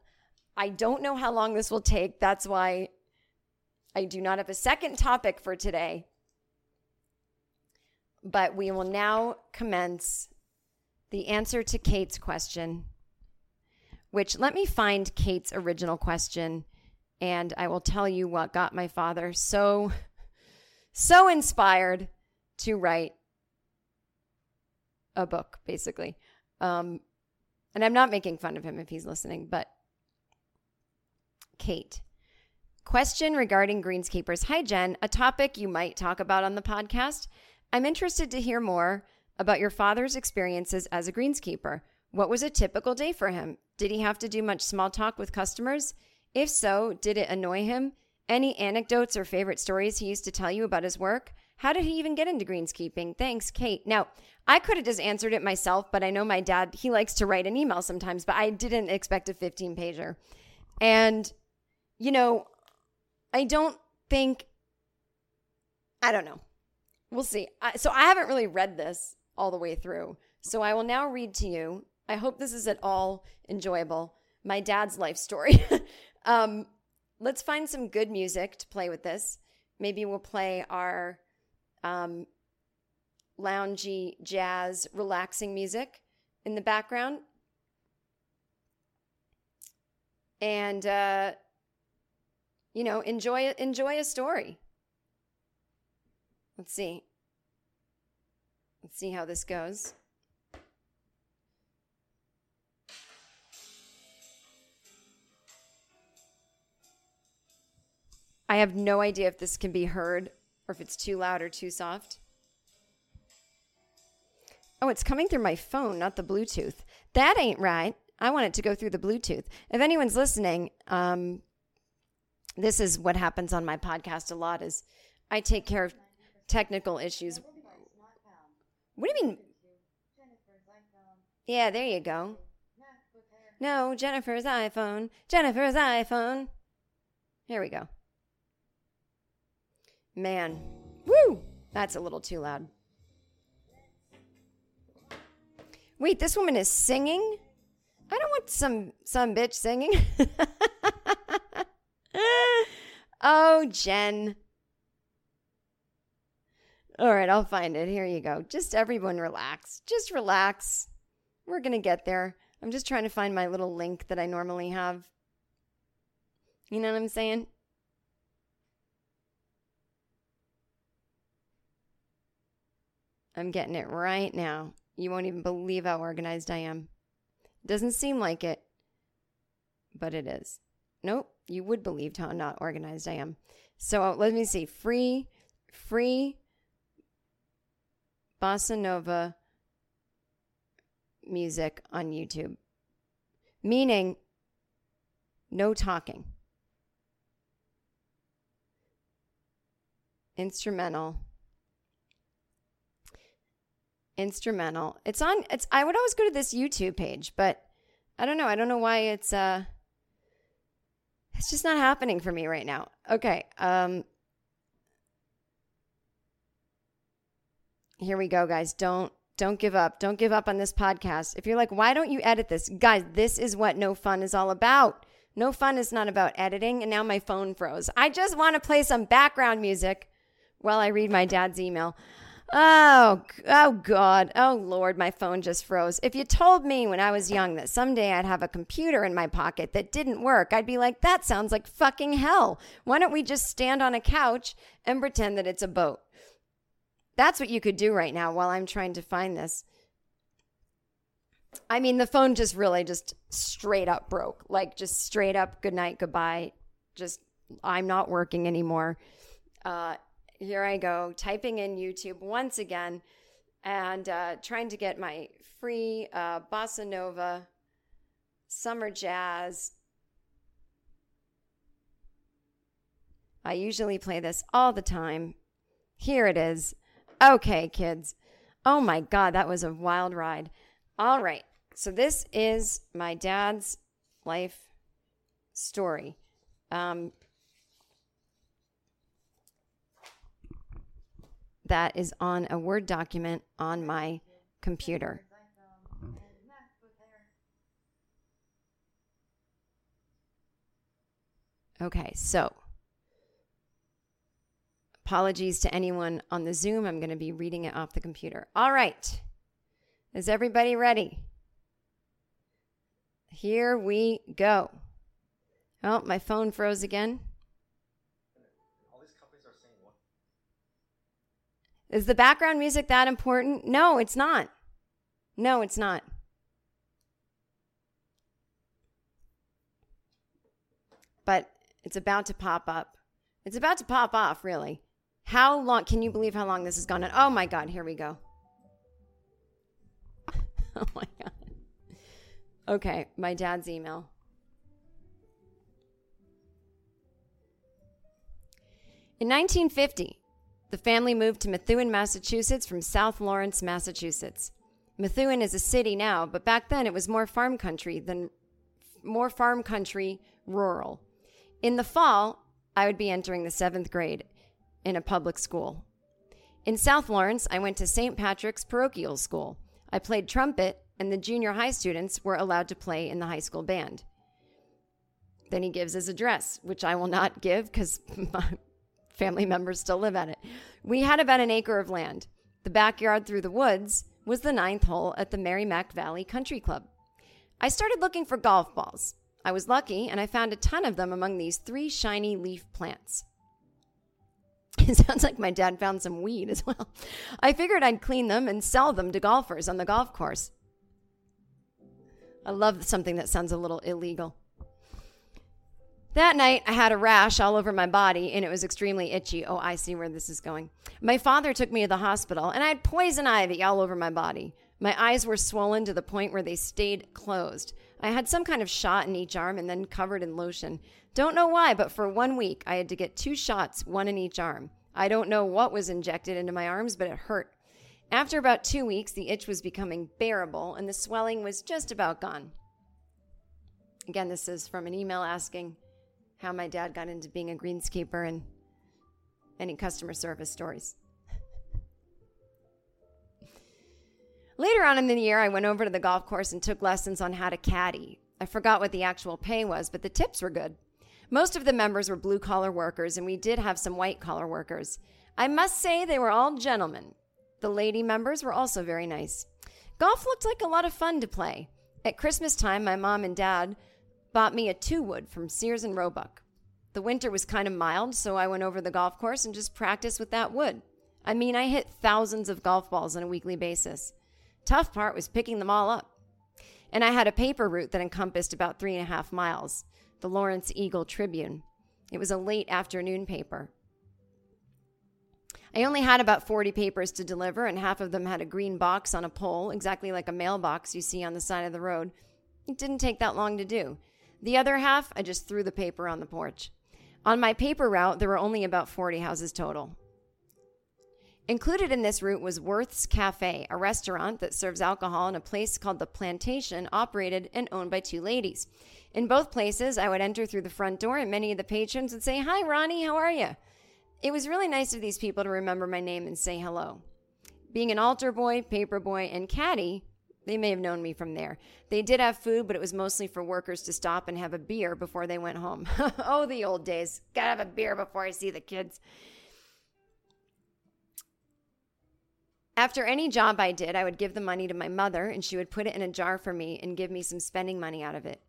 I don't know how long this will take. That's why I do not have a second topic for today. But we will now commence the answer to Kate's question which let me find Kate's original question and I will tell you what got my father so so inspired to write a book basically. Um and I'm not making fun of him if he's listening, but Kate. Question regarding greenskeepers. Hi, Jen. A topic you might talk about on the podcast. I'm interested to hear more about your father's experiences as a greenskeeper. What was a typical day for him? Did he have to do much small talk with customers? If so, did it annoy him? Any anecdotes or favorite stories he used to tell you about his work? How did he even get into greenskeeping? Thanks, Kate. Now, I could have just answered it myself, but I know my dad, he likes to write an email sometimes, but I didn't expect a 15 pager. And, you know, I don't think, I don't know. We'll see. I, so I haven't really read this all the way through. So I will now read to you I hope this is at all enjoyable. My dad's life story. um, let's find some good music to play with this. Maybe we'll play our um, loungy, jazz, relaxing music in the background. And, uh, you know, enjoy enjoy a story. Let's see. Let's see how this goes. I have no idea if this can be heard or if it's too loud or too soft. Oh, it's coming through my phone, not the Bluetooth. That ain't right. I want it to go through the Bluetooth. If anyone's listening, um, this is what happens on my podcast a lot is I take care of technical issues. What do you mean? Yeah, there you go. No, Jennifer's iPhone. Jennifer's iPhone. Here we go. Man. Woo! That's a little too loud. Wait, this woman is singing? I don't want some some bitch singing. oh, Jen. All right, I'll find it. Here you go. Just everyone relax. Just relax. We're going to get there. I'm just trying to find my little link that I normally have. You know what I'm saying? I'm getting it right now. You won't even believe how organized I am. Doesn't seem like it, but it is. Nope, you would believe how not organized I am. So let me see. Free, free bossa nova music on YouTube, meaning no talking. Instrumental instrumental. It's on it's I would always go to this YouTube page, but I don't know. I don't know why it's uh it's just not happening for me right now. Okay. Um Here we go, guys. Don't don't give up. Don't give up on this podcast. If you're like, "Why don't you edit this?" Guys, this is what no fun is all about. No fun is not about editing, and now my phone froze. I just want to play some background music while I read my dad's email. Oh, oh God. Oh Lord, my phone just froze. If you told me when I was young that someday I'd have a computer in my pocket that didn't work, I'd be like, that sounds like fucking hell. Why don't we just stand on a couch and pretend that it's a boat? That's what you could do right now while I'm trying to find this. I mean, the phone just really just straight up broke. Like, just straight up, good night, goodbye. Just, I'm not working anymore. Uh, here I go, typing in YouTube once again and uh, trying to get my free uh, bossa nova, summer jazz. I usually play this all the time. Here it is. Okay, kids. Oh my God, that was a wild ride. All right. So, this is my dad's life story. Um, that is on a Word document on my computer. Okay, so apologies to anyone on the Zoom. I'm going to be reading it off the computer. All right. Is everybody ready? Here we go. Oh, my phone froze again. Is the background music that important? No, it's not. No, it's not. But it's about to pop up. It's about to pop off, really. How long? Can you believe how long this has gone on? Oh my God, here we go. oh my God. Okay, my dad's email. In 1950, the family moved to Methuen, Massachusetts from South Lawrence, Massachusetts. Methuen is a city now, but back then it was more farm country than more farm country rural. In the fall, I would be entering the seventh grade in a public school. In South Lawrence, I went to St. Patrick's Parochial School. I played trumpet, and the junior high students were allowed to play in the high school band. Then he gives his address, which I will not give because family members still live at it. We had about an acre of land. The backyard through the woods was the ninth hole at the Merrimack Valley Country Club. I started looking for golf balls. I was lucky and I found a ton of them among these three shiny leaf plants. It sounds like my dad found some weed as well. I figured I'd clean them and sell them to golfers on the golf course. I love something that sounds a little illegal. That night, I had a rash all over my body and it was extremely itchy. Oh, I see where this is going. My father took me to the hospital and I had poison ivy all over my body. My eyes were swollen to the point where they stayed closed. I had some kind of shot in each arm and then covered in lotion. Don't know why, but for one week, I had to get two shots, one in each arm. I don't know what was injected into my arms, but it hurt. After about two weeks, the itch was becoming bearable and the swelling was just about gone. Again, this is from an email asking how my dad got into being a greenskeeper and any customer service stories. Later on in the year, I went over to the golf course and took lessons on how to caddy. I forgot what the actual pay was, but the tips were good. Most of the members were blue collar workers, and we did have some white collar workers. I must say they were all gentlemen. The lady members were also very nice. Golf looked like a lot of fun to play. At Christmas time, my mom and dad bought me a two wood from Sears and Roebuck. The winter was kind of mild, so I went over the golf course and just practiced with that wood. I mean, I hit thousands of golf balls on a weekly basis. Tough part was picking them all up. And I had a paper route that encompassed about three and a half miles the Lawrence Eagle Tribune. It was a late afternoon paper. I only had about 40 papers to deliver, and half of them had a green box on a pole, exactly like a mailbox you see on the side of the road. It didn't take that long to do. The other half, I just threw the paper on the porch. On my paper route, there were only about 40 houses total. Included in this route was Worth's Cafe, a restaurant that serves alcohol in a place called the Plantation, operated and owned by two ladies. In both places, I would enter through the front door, and many of the patrons would say, Hi, Ronnie, how are you? It was really nice of these people to remember my name and say hello. Being an altar boy, paper boy, and caddy, they may have known me from there. They did have food, but it was mostly for workers to stop and have a beer before they went home. oh, the old days. Gotta have a beer before I see the kids. After any job I did, I would give the money to my mother, and she would put it in a jar for me and give me some spending money out of it.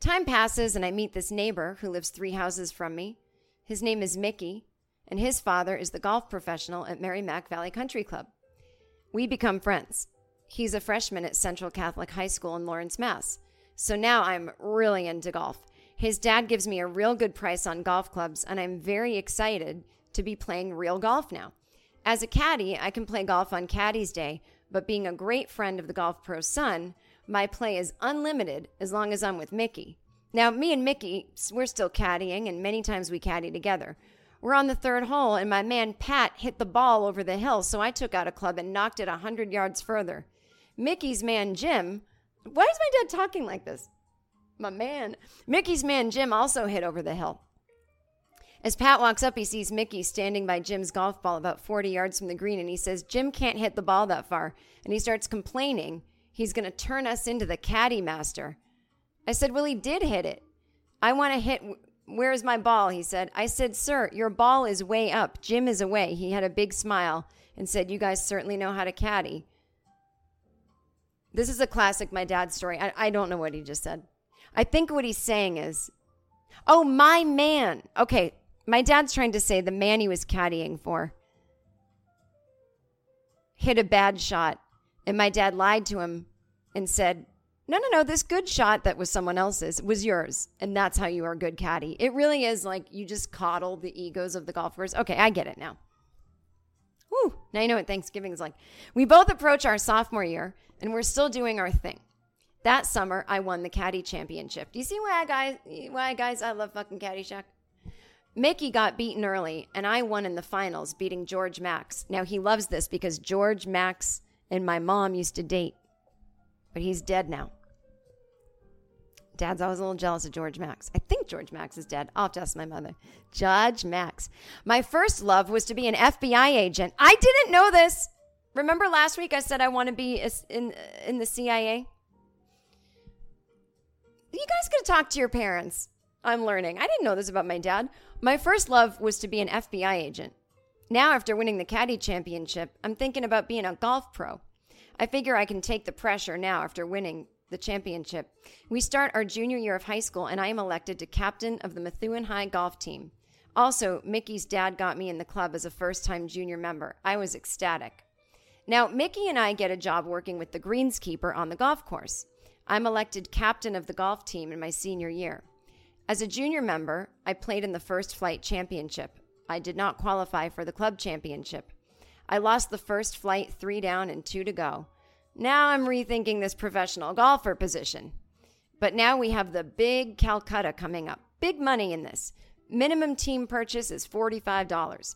Time passes, and I meet this neighbor who lives three houses from me. His name is Mickey, and his father is the golf professional at Merrimack Valley Country Club. We become friends. He's a freshman at Central Catholic High School in Lawrence, Mass. So now I'm really into golf. His dad gives me a real good price on golf clubs, and I'm very excited to be playing real golf now. As a caddy, I can play golf on Caddy's Day, but being a great friend of the Golf Pro's son, my play is unlimited as long as I'm with Mickey. Now, me and Mickey, we're still caddying, and many times we caddy together. We're on the third hole, and my man Pat hit the ball over the hill, so I took out a club and knocked it a 100 yards further. Mickey's man Jim, why is my dad talking like this? My man. Mickey's man Jim also hit over the hill. As Pat walks up, he sees Mickey standing by Jim's golf ball about 40 yards from the green, and he says, Jim can't hit the ball that far. And he starts complaining he's going to turn us into the caddy master. I said, Well, he did hit it. I want to hit. Where's my ball? He said. I said, Sir, your ball is way up. Jim is away. He had a big smile and said, You guys certainly know how to caddy. This is a classic my dad's story. I, I don't know what he just said. I think what he's saying is, Oh, my man. Okay, my dad's trying to say the man he was caddying for hit a bad shot. And my dad lied to him and said, No, no, no, this good shot that was someone else's was yours. And that's how you are a good caddy. It really is like you just coddle the egos of the golfers. Okay, I get it now. Now you know what Thanksgiving is like. We both approach our sophomore year and we're still doing our thing. That summer, I won the caddy championship. Do you see why I guys, why guys, I love fucking Caddyshack? Mickey got beaten early, and I won in the finals, beating George Max. Now, he loves this because George Max and my mom used to date, but he's dead now. Dad's always a little jealous of George Max. I think George Max is dead. I'll have to ask my mother. Judge Max. My first love was to be an FBI agent. I didn't know this. Remember last week I said I want to be in, uh, in the CIA? You guys could talk to your parents. I'm learning. I didn't know this about my dad. My first love was to be an FBI agent. Now, after winning the Caddy Championship, I'm thinking about being a golf pro. I figure I can take the pressure now after winning the championship. We start our junior year of high school, and I am elected to captain of the Methuen High golf team. Also, Mickey's dad got me in the club as a first time junior member. I was ecstatic. Now, Mickey and I get a job working with the greenskeeper on the golf course. I'm elected captain of the golf team in my senior year. As a junior member, I played in the first flight championship. I did not qualify for the club championship. I lost the first flight three down and two to go. Now I'm rethinking this professional golfer position. But now we have the big Calcutta coming up. Big money in this. Minimum team purchase is $45.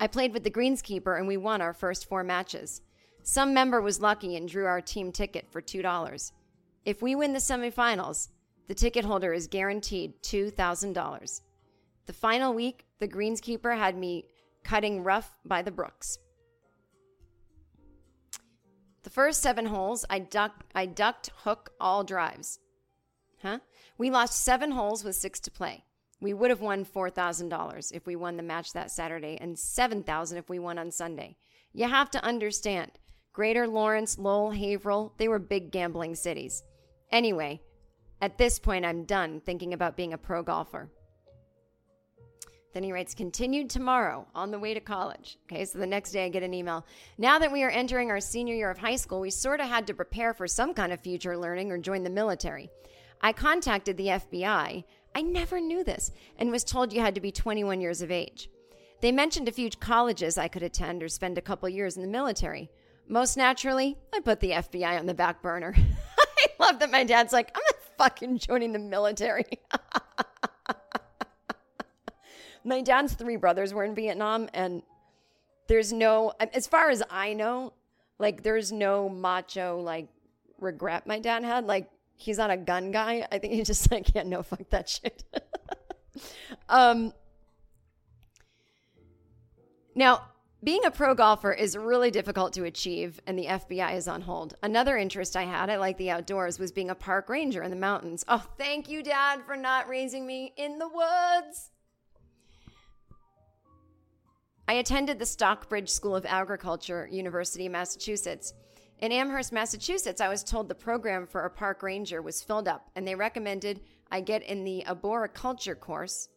I played with the greenskeeper and we won our first four matches. Some member was lucky and drew our team ticket for $2. If we win the semifinals, the ticket holder is guaranteed $2,000. The final week, the greenskeeper had me cutting rough by the brooks. The first seven holes, I, duck, I ducked hook all drives. Huh? We lost seven holes with six to play. We would have won $4,000 if we won the match that Saturday and $7,000 if we won on Sunday. You have to understand, Greater Lawrence, Lowell, Haverhill, they were big gambling cities. Anyway, at this point, I'm done thinking about being a pro golfer. Then he writes, continued tomorrow on the way to college. Okay, so the next day I get an email. Now that we are entering our senior year of high school, we sort of had to prepare for some kind of future learning or join the military. I contacted the FBI. I never knew this and was told you had to be 21 years of age. They mentioned a few colleges I could attend or spend a couple years in the military. Most naturally, I put the FBI on the back burner. I love that my dad's like, I'm not fucking joining the military. my dad's three brothers were in Vietnam, and there's no, as far as I know, like there's no macho like regret my dad had. Like he's not a gun guy. I think he's just like, yeah, no, fuck that shit. um, now, being a pro golfer is really difficult to achieve, and the FBI is on hold. Another interest I had, I like the outdoors, was being a park ranger in the mountains. Oh, thank you, Dad, for not raising me in the woods. I attended the Stockbridge School of Agriculture, University of Massachusetts. In Amherst, Massachusetts, I was told the program for a park ranger was filled up, and they recommended I get in the arboriculture course,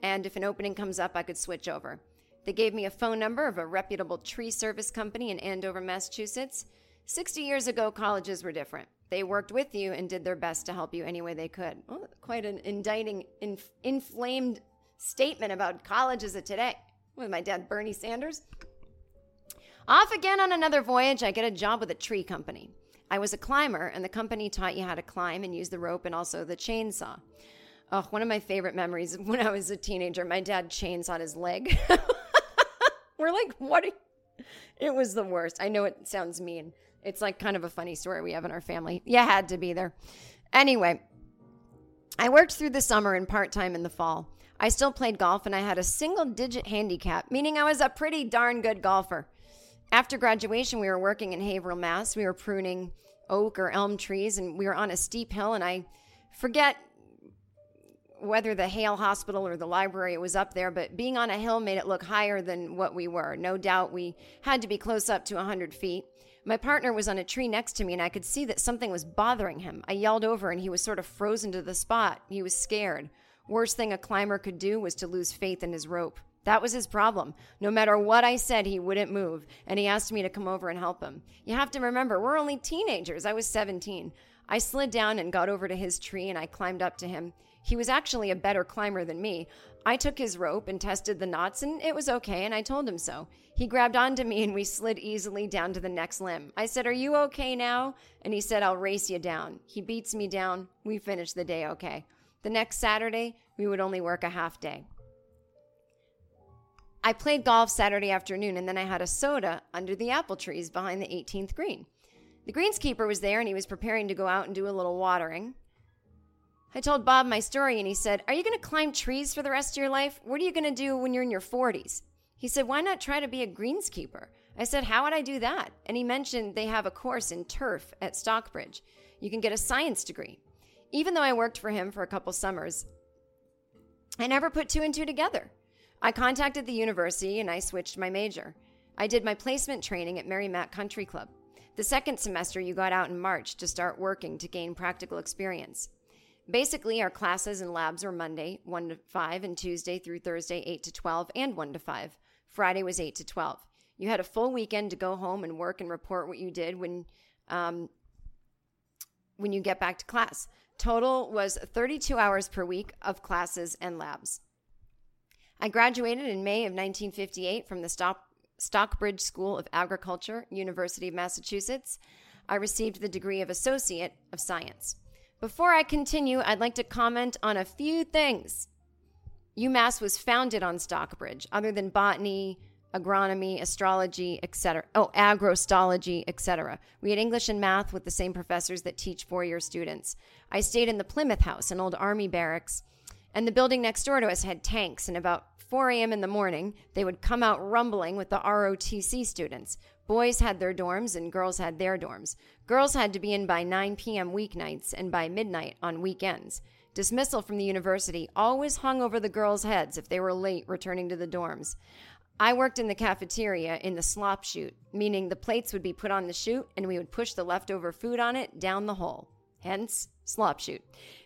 and if an opening comes up, I could switch over. They gave me a phone number of a reputable tree service company in Andover, Massachusetts. 60 years ago, colleges were different. They worked with you and did their best to help you any way they could. Quite an indicting, inf- inflamed statement about colleges of today with my dad, Bernie Sanders. Off again on another voyage, I get a job with a tree company. I was a climber, and the company taught you how to climb and use the rope and also the chainsaw. Oh, one of my favorite memories when I was a teenager, my dad chainsawed his leg. We're like, what? It was the worst. I know it sounds mean. It's like kind of a funny story we have in our family. You had to be there. Anyway, I worked through the summer and part time in the fall. I still played golf and I had a single digit handicap, meaning I was a pretty darn good golfer. After graduation, we were working in Haverhill, Mass. We were pruning oak or elm trees and we were on a steep hill. And I forget whether the Hale Hospital or the library was up there, but being on a hill made it look higher than what we were. No doubt we had to be close up to 100 feet. My partner was on a tree next to me, and I could see that something was bothering him. I yelled over, and he was sort of frozen to the spot. He was scared. Worst thing a climber could do was to lose faith in his rope. That was his problem. No matter what I said, he wouldn't move, and he asked me to come over and help him. You have to remember, we're only teenagers. I was 17. I slid down and got over to his tree, and I climbed up to him. He was actually a better climber than me. I took his rope and tested the knots, and it was okay, and I told him so. He grabbed onto me, and we slid easily down to the next limb. I said, Are you okay now? And he said, I'll race you down. He beats me down. We finished the day okay. The next Saturday, we would only work a half day. I played golf Saturday afternoon and then I had a soda under the apple trees behind the 18th green. The greenskeeper was there and he was preparing to go out and do a little watering. I told Bob my story and he said, Are you going to climb trees for the rest of your life? What are you going to do when you're in your 40s? He said, Why not try to be a greenskeeper? I said, How would I do that? And he mentioned they have a course in turf at Stockbridge. You can get a science degree. Even though I worked for him for a couple summers, I never put two and two together. I contacted the university and I switched my major. I did my placement training at Merrimack Country Club. The second semester, you got out in March to start working to gain practical experience. Basically, our classes and labs were Monday, 1 to 5, and Tuesday through Thursday, 8 to 12, and 1 to 5. Friday was 8 to 12. You had a full weekend to go home and work and report what you did when, um, when you get back to class. Total was 32 hours per week of classes and labs. I graduated in May of 1958 from the Stock, Stockbridge School of Agriculture, University of Massachusetts. I received the degree of Associate of Science. Before I continue, I'd like to comment on a few things. UMass was founded on Stockbridge, other than botany, agronomy, astrology, etc. Oh, agrostology, etc. We had English and math with the same professors that teach four-year students. I stayed in the Plymouth House, an old army barracks, and the building next door to us had tanks. And about 4 a.m. in the morning, they would come out rumbling with the ROTC students. Boys had their dorms and girls had their dorms. Girls had to be in by 9 p.m. weeknights and by midnight on weekends. Dismissal from the university always hung over the girls' heads if they were late returning to the dorms. I worked in the cafeteria in the slop chute, meaning the plates would be put on the chute and we would push the leftover food on it down the hole. Hence, slop chute.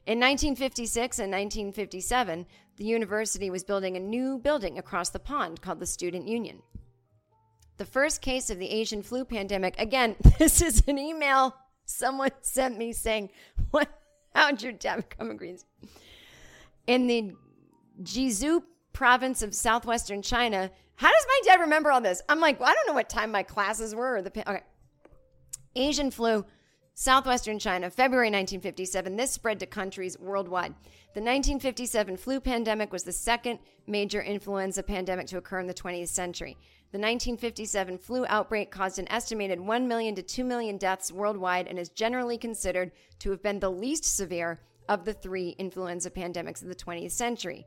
In 1956 and 1957, the university was building a new building across the pond called the Student Union. The first case of the Asian flu pandemic, again, this is an email someone sent me saying, What how'd your dad become a? In the Jiangsu province of southwestern China. How does my dad remember all this? I'm like, well, I don't know what time my classes were or the okay. Asian flu, southwestern China, February 1957. This spread to countries worldwide. The 1957 flu pandemic was the second major influenza pandemic to occur in the 20th century. The 1957 flu outbreak caused an estimated 1 million to 2 million deaths worldwide and is generally considered to have been the least severe of the three influenza pandemics of the 20th century.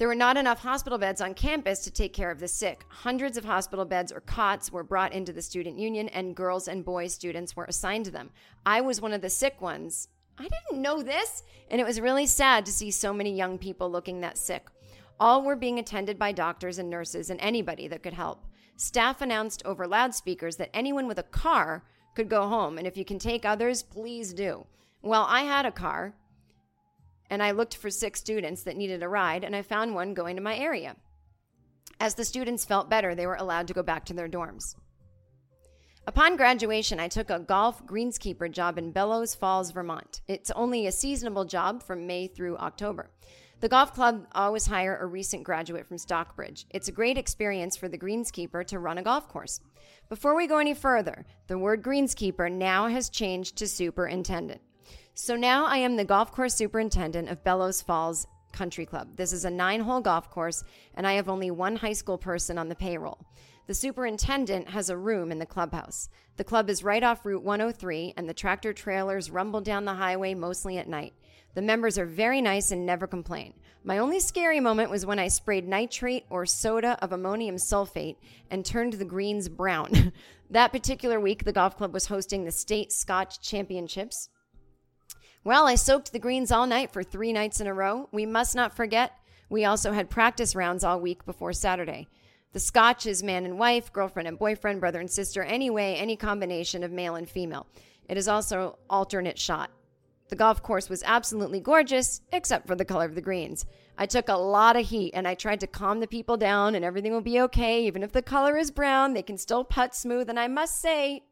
There were not enough hospital beds on campus to take care of the sick. Hundreds of hospital beds or cots were brought into the student union, and girls and boys students were assigned to them. I was one of the sick ones. I didn't know this, and it was really sad to see so many young people looking that sick. All were being attended by doctors and nurses and anybody that could help. Staff announced over loudspeakers that anyone with a car could go home, and if you can take others, please do. Well, I had a car, and I looked for six students that needed a ride, and I found one going to my area. As the students felt better, they were allowed to go back to their dorms. Upon graduation, I took a golf greenskeeper job in Bellows Falls, Vermont. It's only a seasonable job from May through October. The golf club always hire a recent graduate from Stockbridge. It's a great experience for the greenskeeper to run a golf course. Before we go any further, the word greenskeeper now has changed to superintendent. So now I am the golf course superintendent of Bellows Falls Country Club. This is a nine hole golf course, and I have only one high school person on the payroll. The superintendent has a room in the clubhouse. The club is right off Route 103, and the tractor trailers rumble down the highway mostly at night. The members are very nice and never complain. My only scary moment was when I sprayed nitrate or soda of ammonium sulfate and turned the greens brown. that particular week, the golf club was hosting the state Scotch championships. Well, I soaked the greens all night for three nights in a row. We must not forget, we also had practice rounds all week before Saturday. The Scotch is man and wife, girlfriend and boyfriend, brother and sister, anyway, any combination of male and female. It is also alternate shot. The golf course was absolutely gorgeous, except for the color of the greens. I took a lot of heat and I tried to calm the people down, and everything will be okay. Even if the color is brown, they can still putt smooth. And I must say,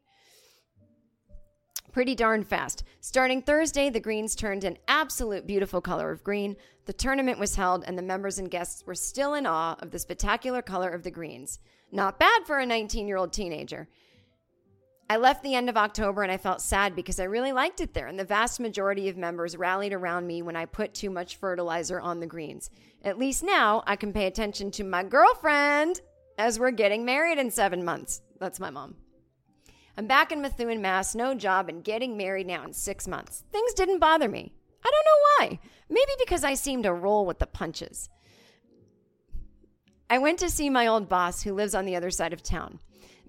pretty darn fast. Starting Thursday, the greens turned an absolute beautiful color of green. The tournament was held, and the members and guests were still in awe of the spectacular color of the greens. Not bad for a 19 year old teenager. I left the end of October and I felt sad because I really liked it there, and the vast majority of members rallied around me when I put too much fertilizer on the greens. At least now I can pay attention to my girlfriend as we're getting married in seven months. That's my mom. I'm back in Methuen, Mass, no job, and getting married now in six months. Things didn't bother me. I don't know why. Maybe because I seem to roll with the punches. I went to see my old boss who lives on the other side of town,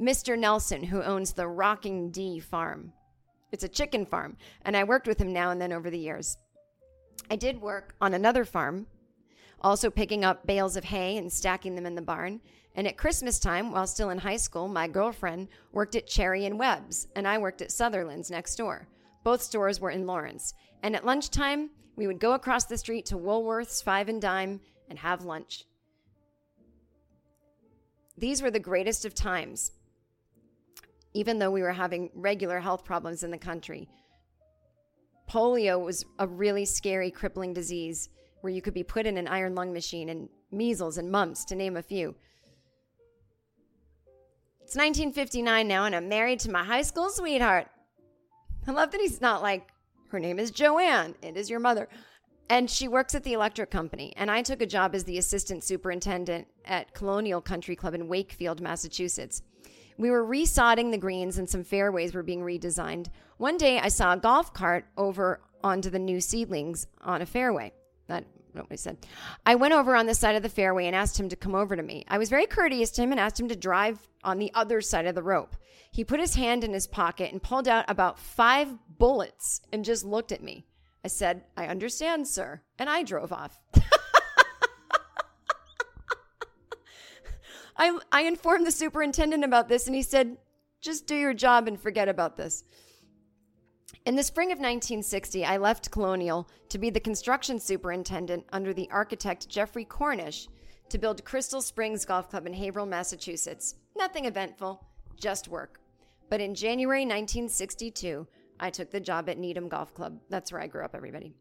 Mr. Nelson, who owns the Rocking D farm. It's a chicken farm, and I worked with him now and then over the years. I did work on another farm, also picking up bales of hay and stacking them in the barn. And at Christmas time, while still in high school, my girlfriend worked at Cherry and Webb's, and I worked at Sutherland's next door. Both stores were in Lawrence. And at lunchtime, we would go across the street to Woolworth's Five and Dime and have lunch. These were the greatest of times, even though we were having regular health problems in the country. Polio was a really scary, crippling disease where you could be put in an iron lung machine, and measles and mumps, to name a few. It's 1959 now, and I'm married to my high school sweetheart. I love that he's not like, her name is Joanne, it is your mother. And she works at the electric company. And I took a job as the assistant superintendent at Colonial Country Club in Wakefield, Massachusetts. We were resodding the greens and some fairways were being redesigned. One day I saw a golf cart over onto the new seedlings on a fairway. That what I said. I went over on the side of the fairway and asked him to come over to me. I was very courteous to him and asked him to drive on the other side of the rope. He put his hand in his pocket and pulled out about five bullets and just looked at me. I said, I understand, sir. And I drove off. I, I informed the superintendent about this and he said, just do your job and forget about this. In the spring of 1960, I left Colonial to be the construction superintendent under the architect Geoffrey Cornish to build Crystal Springs Golf Club in Haverhill, Massachusetts. Nothing eventful, just work. But in January 1962, I took the job at Needham Golf Club. That's where I grew up, everybody.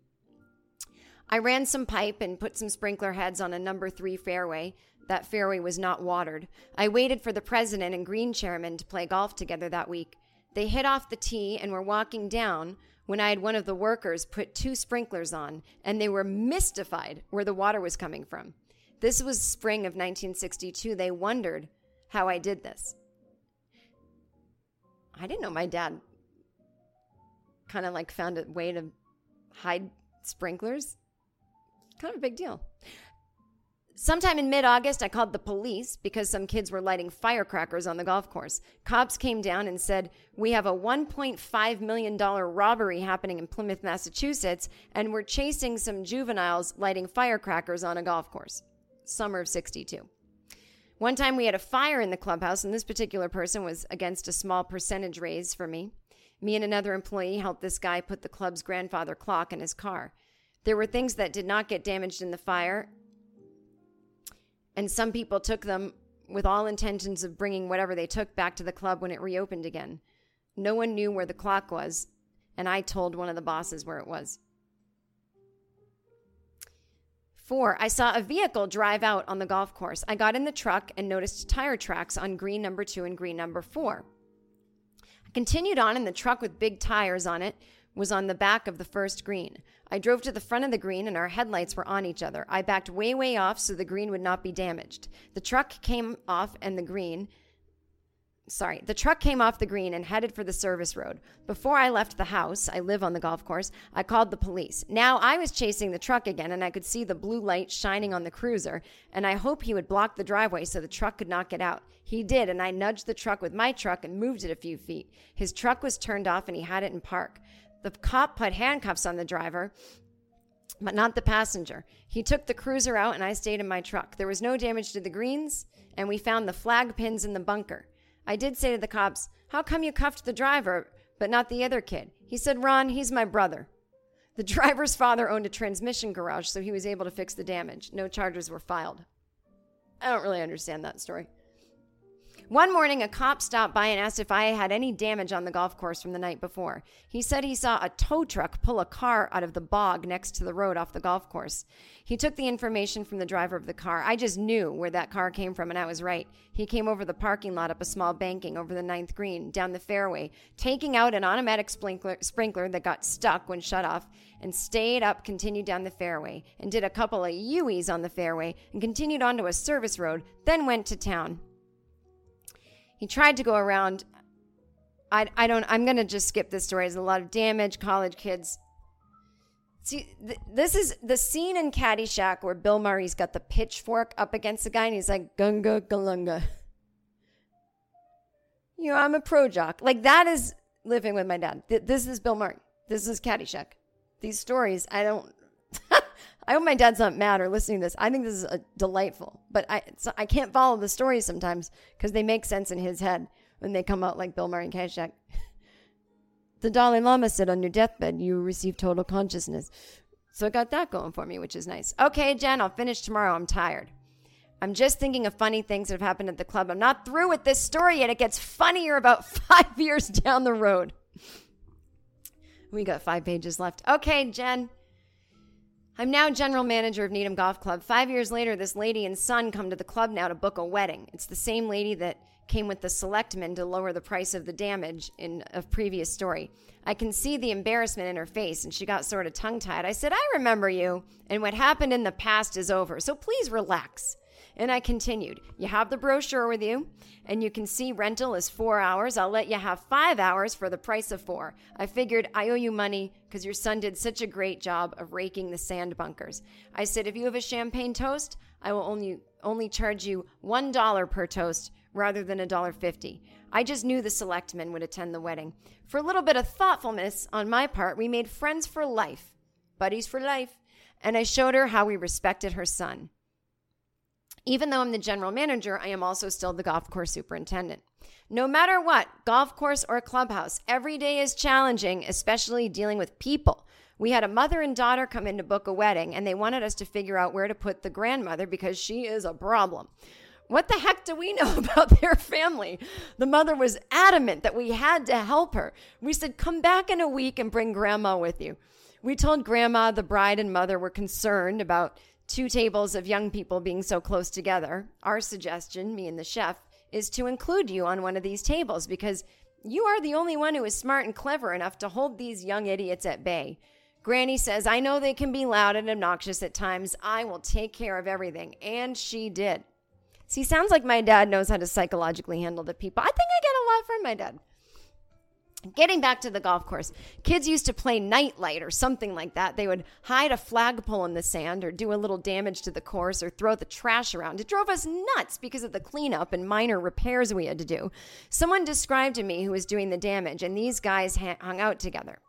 I ran some pipe and put some sprinkler heads on a number three fairway. That fairway was not watered. I waited for the president and green chairman to play golf together that week. They hit off the tee and were walking down when I had one of the workers put two sprinklers on, and they were mystified where the water was coming from. This was spring of 1962. They wondered how I did this. I didn't know my dad kind of like found a way to hide sprinklers. Kind of a big deal. Sometime in mid August, I called the police because some kids were lighting firecrackers on the golf course. Cops came down and said, We have a $1.5 million robbery happening in Plymouth, Massachusetts, and we're chasing some juveniles lighting firecrackers on a golf course. Summer of 62. One time we had a fire in the clubhouse, and this particular person was against a small percentage raise for me. Me and another employee helped this guy put the club's grandfather clock in his car. There were things that did not get damaged in the fire, and some people took them with all intentions of bringing whatever they took back to the club when it reopened again. No one knew where the clock was, and I told one of the bosses where it was. Four, I saw a vehicle drive out on the golf course. I got in the truck and noticed tire tracks on green number two and green number four. I continued on, in the truck with big tires on it was on the back of the first green. I drove to the front of the green and our headlights were on each other. I backed way, way off so the green would not be damaged. The truck came off and the green. Sorry, the truck came off the green and headed for the service road. Before I left the house, I live on the golf course, I called the police. Now I was chasing the truck again and I could see the blue light shining on the cruiser, and I hoped he would block the driveway so the truck could not get out. He did, and I nudged the truck with my truck and moved it a few feet. His truck was turned off and he had it in park. The cop put handcuffs on the driver, but not the passenger. He took the cruiser out and I stayed in my truck. There was no damage to the greens, and we found the flag pins in the bunker. I did say to the cops, How come you cuffed the driver, but not the other kid? He said, Ron, he's my brother. The driver's father owned a transmission garage, so he was able to fix the damage. No charges were filed. I don't really understand that story. One morning, a cop stopped by and asked if I had any damage on the golf course from the night before. He said he saw a tow truck pull a car out of the bog next to the road off the golf course. He took the information from the driver of the car. I just knew where that car came from, and I was right. He came over the parking lot up a small banking over the ninth green, down the fairway, taking out an automatic sprinkler, sprinkler that got stuck when shut off, and stayed up, continued down the fairway, and did a couple of U's on the fairway, and continued onto a service road, then went to town. He tried to go around. I, I don't, I'm going to just skip this story. There's a lot of damage, college kids. See, th- this is the scene in Caddyshack where Bill Murray's got the pitchfork up against the guy and he's like, Gunga Galunga. You know, I'm a pro jock. Like, that is living with my dad. Th- this is Bill Murray. This is Caddyshack. These stories, I don't. I hope my dad's not mad or listening to this. I think this is a delightful, but I I can't follow the stories sometimes because they make sense in his head when they come out like Bill Murray and Caddyshack. The Dalai Lama said on your deathbed, you receive total consciousness. So I got that going for me, which is nice. Okay, Jen, I'll finish tomorrow. I'm tired. I'm just thinking of funny things that have happened at the club. I'm not through with this story yet. It gets funnier about five years down the road. We got five pages left. Okay, Jen. I'm now general manager of Needham Golf Club. Five years later, this lady and son come to the club now to book a wedding. It's the same lady that came with the selectmen to lower the price of the damage in a previous story. I can see the embarrassment in her face, and she got sort of tongue tied. I said, I remember you, and what happened in the past is over, so please relax. And I continued, You have the brochure with you, and you can see rental is four hours. I'll let you have five hours for the price of four. I figured I owe you money because your son did such a great job of raking the sand bunkers. I said, If you have a champagne toast, I will only, only charge you $1 per toast rather than $1.50. I just knew the selectmen would attend the wedding. For a little bit of thoughtfulness on my part, we made friends for life, buddies for life, and I showed her how we respected her son. Even though I'm the general manager, I am also still the golf course superintendent. No matter what, golf course or clubhouse, every day is challenging, especially dealing with people. We had a mother and daughter come in to book a wedding, and they wanted us to figure out where to put the grandmother because she is a problem. What the heck do we know about their family? The mother was adamant that we had to help her. We said, Come back in a week and bring grandma with you. We told grandma the bride and mother were concerned about two tables of young people being so close together. Our suggestion, me and the chef, is to include you on one of these tables because you are the only one who is smart and clever enough to hold these young idiots at bay. Granny says, I know they can be loud and obnoxious at times. I will take care of everything. And she did. See, sounds like my dad knows how to psychologically handle the people. I think I get a lot from my dad. Getting back to the golf course, kids used to play nightlight or something like that. They would hide a flagpole in the sand or do a little damage to the course or throw the trash around. It drove us nuts because of the cleanup and minor repairs we had to do. Someone described to me who was doing the damage, and these guys hung out together.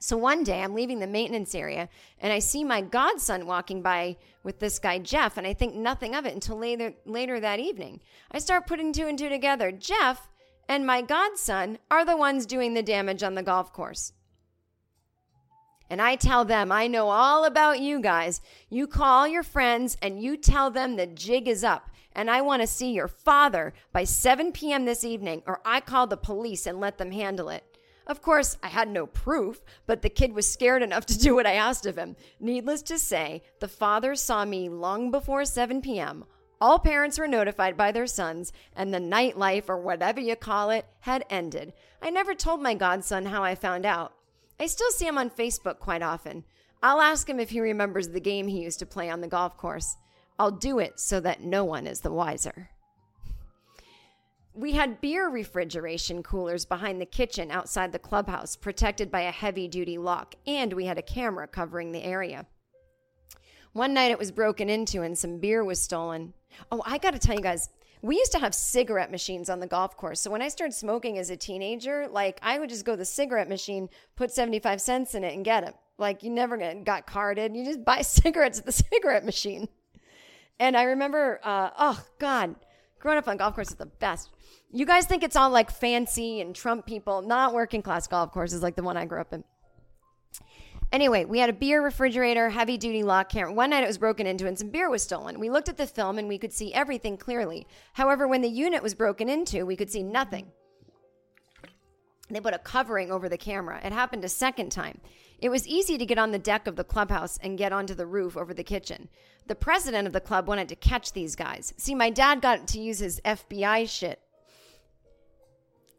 So one day I'm leaving the maintenance area and I see my godson walking by with this guy Jeff and I think nothing of it until later later that evening. I start putting two and two together. Jeff and my godson are the ones doing the damage on the golf course. And I tell them, I know all about you guys. You call your friends and you tell them the jig is up. And I want to see your father by 7 p.m. this evening, or I call the police and let them handle it. Of course, I had no proof, but the kid was scared enough to do what I asked of him. Needless to say, the father saw me long before 7 p.m. All parents were notified by their sons, and the nightlife, or whatever you call it, had ended. I never told my godson how I found out. I still see him on Facebook quite often. I'll ask him if he remembers the game he used to play on the golf course. I'll do it so that no one is the wiser. We had beer refrigeration coolers behind the kitchen outside the clubhouse, protected by a heavy duty lock, and we had a camera covering the area. One night it was broken into and some beer was stolen. Oh, I got to tell you guys, we used to have cigarette machines on the golf course. So when I started smoking as a teenager, like I would just go to the cigarette machine, put 75 cents in it and get them. Like you never got carded. You just buy cigarettes at the cigarette machine. And I remember, uh, oh God, growing up on golf course is the best. You guys think it's all like fancy and Trump people, not working class golf courses like the one I grew up in. Anyway, we had a beer refrigerator, heavy duty lock camera. One night it was broken into and some beer was stolen. We looked at the film and we could see everything clearly. However, when the unit was broken into, we could see nothing. They put a covering over the camera. It happened a second time. It was easy to get on the deck of the clubhouse and get onto the roof over the kitchen. The president of the club wanted to catch these guys. See, my dad got to use his FBI shit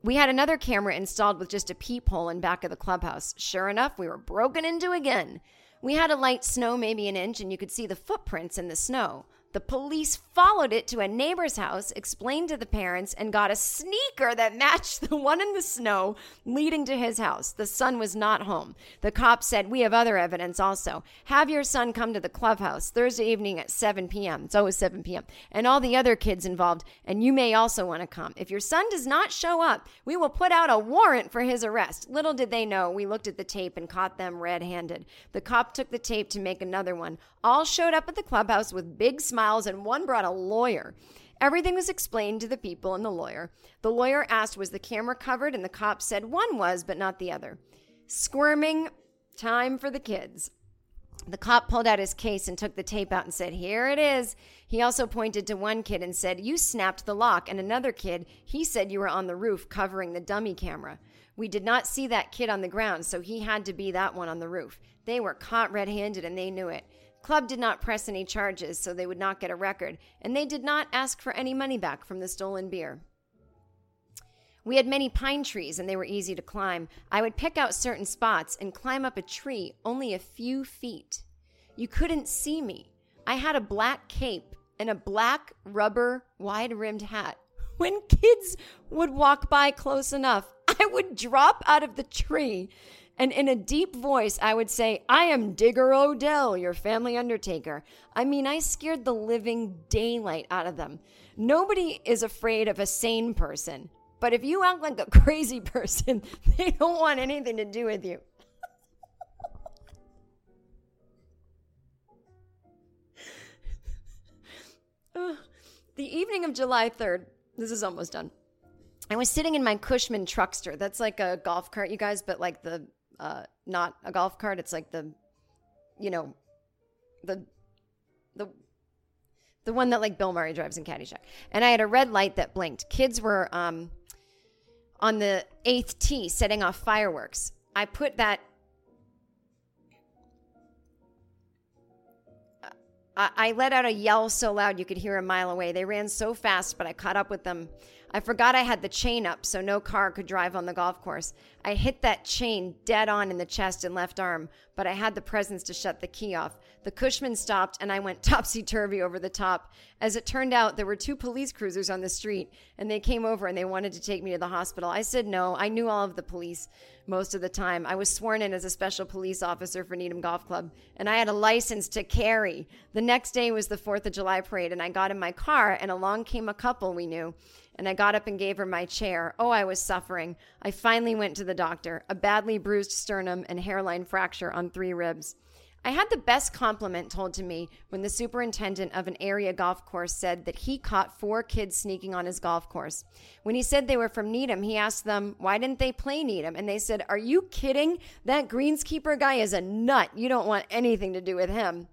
we had another camera installed with just a peephole in back of the clubhouse. Sure enough, we were broken into again. We had a light snow, maybe an inch, and you could see the footprints in the snow. The police followed it to a neighbor's house, explained to the parents, and got a sneaker that matched the one in the snow leading to his house. The son was not home. The cops said, We have other evidence also. Have your son come to the clubhouse Thursday evening at 7 p.m. It's always 7 p.m. And all the other kids involved, and you may also want to come. If your son does not show up, we will put out a warrant for his arrest. Little did they know, we looked at the tape and caught them red handed. The cop took the tape to make another one. All showed up at the clubhouse with big smiles, and one brought a lawyer. Everything was explained to the people and the lawyer. The lawyer asked, Was the camera covered? And the cop said one was, but not the other. Squirming, time for the kids. The cop pulled out his case and took the tape out and said, Here it is. He also pointed to one kid and said, You snapped the lock. And another kid, he said you were on the roof covering the dummy camera. We did not see that kid on the ground, so he had to be that one on the roof. They were caught red handed and they knew it. Club did not press any charges, so they would not get a record, and they did not ask for any money back from the stolen beer. We had many pine trees and they were easy to climb. I would pick out certain spots and climb up a tree only a few feet. You couldn't see me. I had a black cape and a black rubber wide rimmed hat. When kids would walk by close enough, I would drop out of the tree and in a deep voice, I would say, I am Digger O'Dell, your family undertaker. I mean, I scared the living daylight out of them. Nobody is afraid of a sane person. But if you act like a crazy person, they don't want anything to do with you. the evening of July 3rd, this is almost done. I was sitting in my Cushman truckster. That's like a golf cart, you guys, but like the uh, not a golf cart. It's like the, you know, the, the, the one that like Bill Murray drives in Caddyshack. And I had a red light that blinked. Kids were um, on the eighth tee setting off fireworks. I put that. I let out a yell so loud you could hear a mile away. They ran so fast, but I caught up with them I forgot I had the chain up so no car could drive on the golf course. I hit that chain dead on in the chest and left arm, but I had the presence to shut the key off. The Cushman stopped and I went topsy turvy over the top. As it turned out, there were two police cruisers on the street and they came over and they wanted to take me to the hospital. I said no. I knew all of the police most of the time. I was sworn in as a special police officer for Needham Golf Club and I had a license to carry. The next day was the 4th of July parade and I got in my car and along came a couple we knew and I got up and gave her my chair. Oh, I was suffering. I finally went to the doctor. A badly bruised sternum and hairline fracture on three ribs. I had the best compliment told to me when the superintendent of an area golf course said that he caught four kids sneaking on his golf course. When he said they were from Needham, he asked them, Why didn't they play Needham? And they said, Are you kidding? That greenskeeper guy is a nut. You don't want anything to do with him.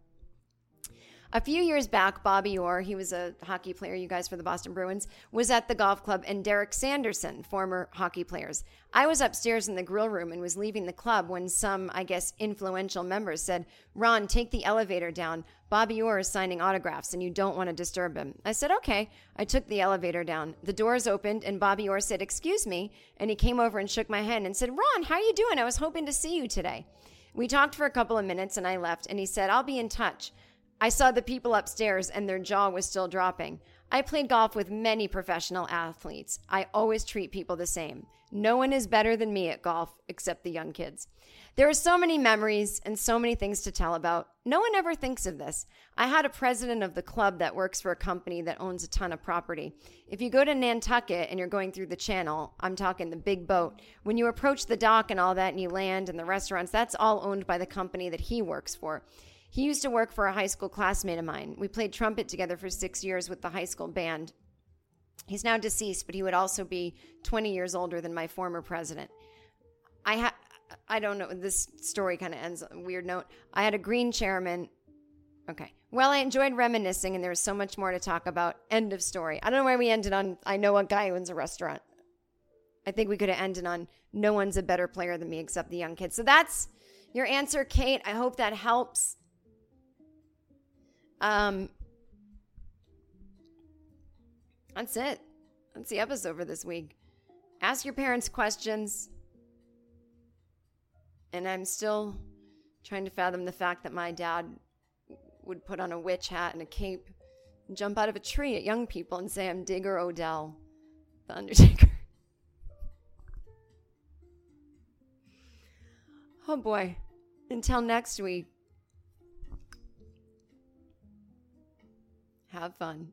A few years back, Bobby Orr, he was a hockey player, you guys, for the Boston Bruins, was at the golf club, and Derek Sanderson, former hockey players. I was upstairs in the grill room and was leaving the club when some, I guess, influential members said, Ron, take the elevator down. Bobby Orr is signing autographs and you don't want to disturb him. I said, okay. I took the elevator down. The doors opened and Bobby Orr said, excuse me. And he came over and shook my hand and said, Ron, how are you doing? I was hoping to see you today. We talked for a couple of minutes and I left and he said, I'll be in touch. I saw the people upstairs and their jaw was still dropping. I played golf with many professional athletes. I always treat people the same. No one is better than me at golf except the young kids. There are so many memories and so many things to tell about. No one ever thinks of this. I had a president of the club that works for a company that owns a ton of property. If you go to Nantucket and you're going through the channel, I'm talking the big boat, when you approach the dock and all that and you land and the restaurants, that's all owned by the company that he works for. He used to work for a high school classmate of mine. We played trumpet together for six years with the high school band. He's now deceased, but he would also be 20 years older than my former president. I had, I don't know, this story kind of ends on a weird note. I had a green chairman. Okay. Well, I enjoyed reminiscing, and there was so much more to talk about. End of story. I don't know where we ended on. I know a guy owns a restaurant. I think we could have ended on no one's a better player than me except the young kids. So that's your answer, Kate. I hope that helps. Um, that's it. That's the episode for this week. Ask your parents questions. And I'm still trying to fathom the fact that my dad would put on a witch hat and a cape and jump out of a tree at young people and say, I'm Digger O'Dell, the Undertaker. oh boy. Until next week. Have fun.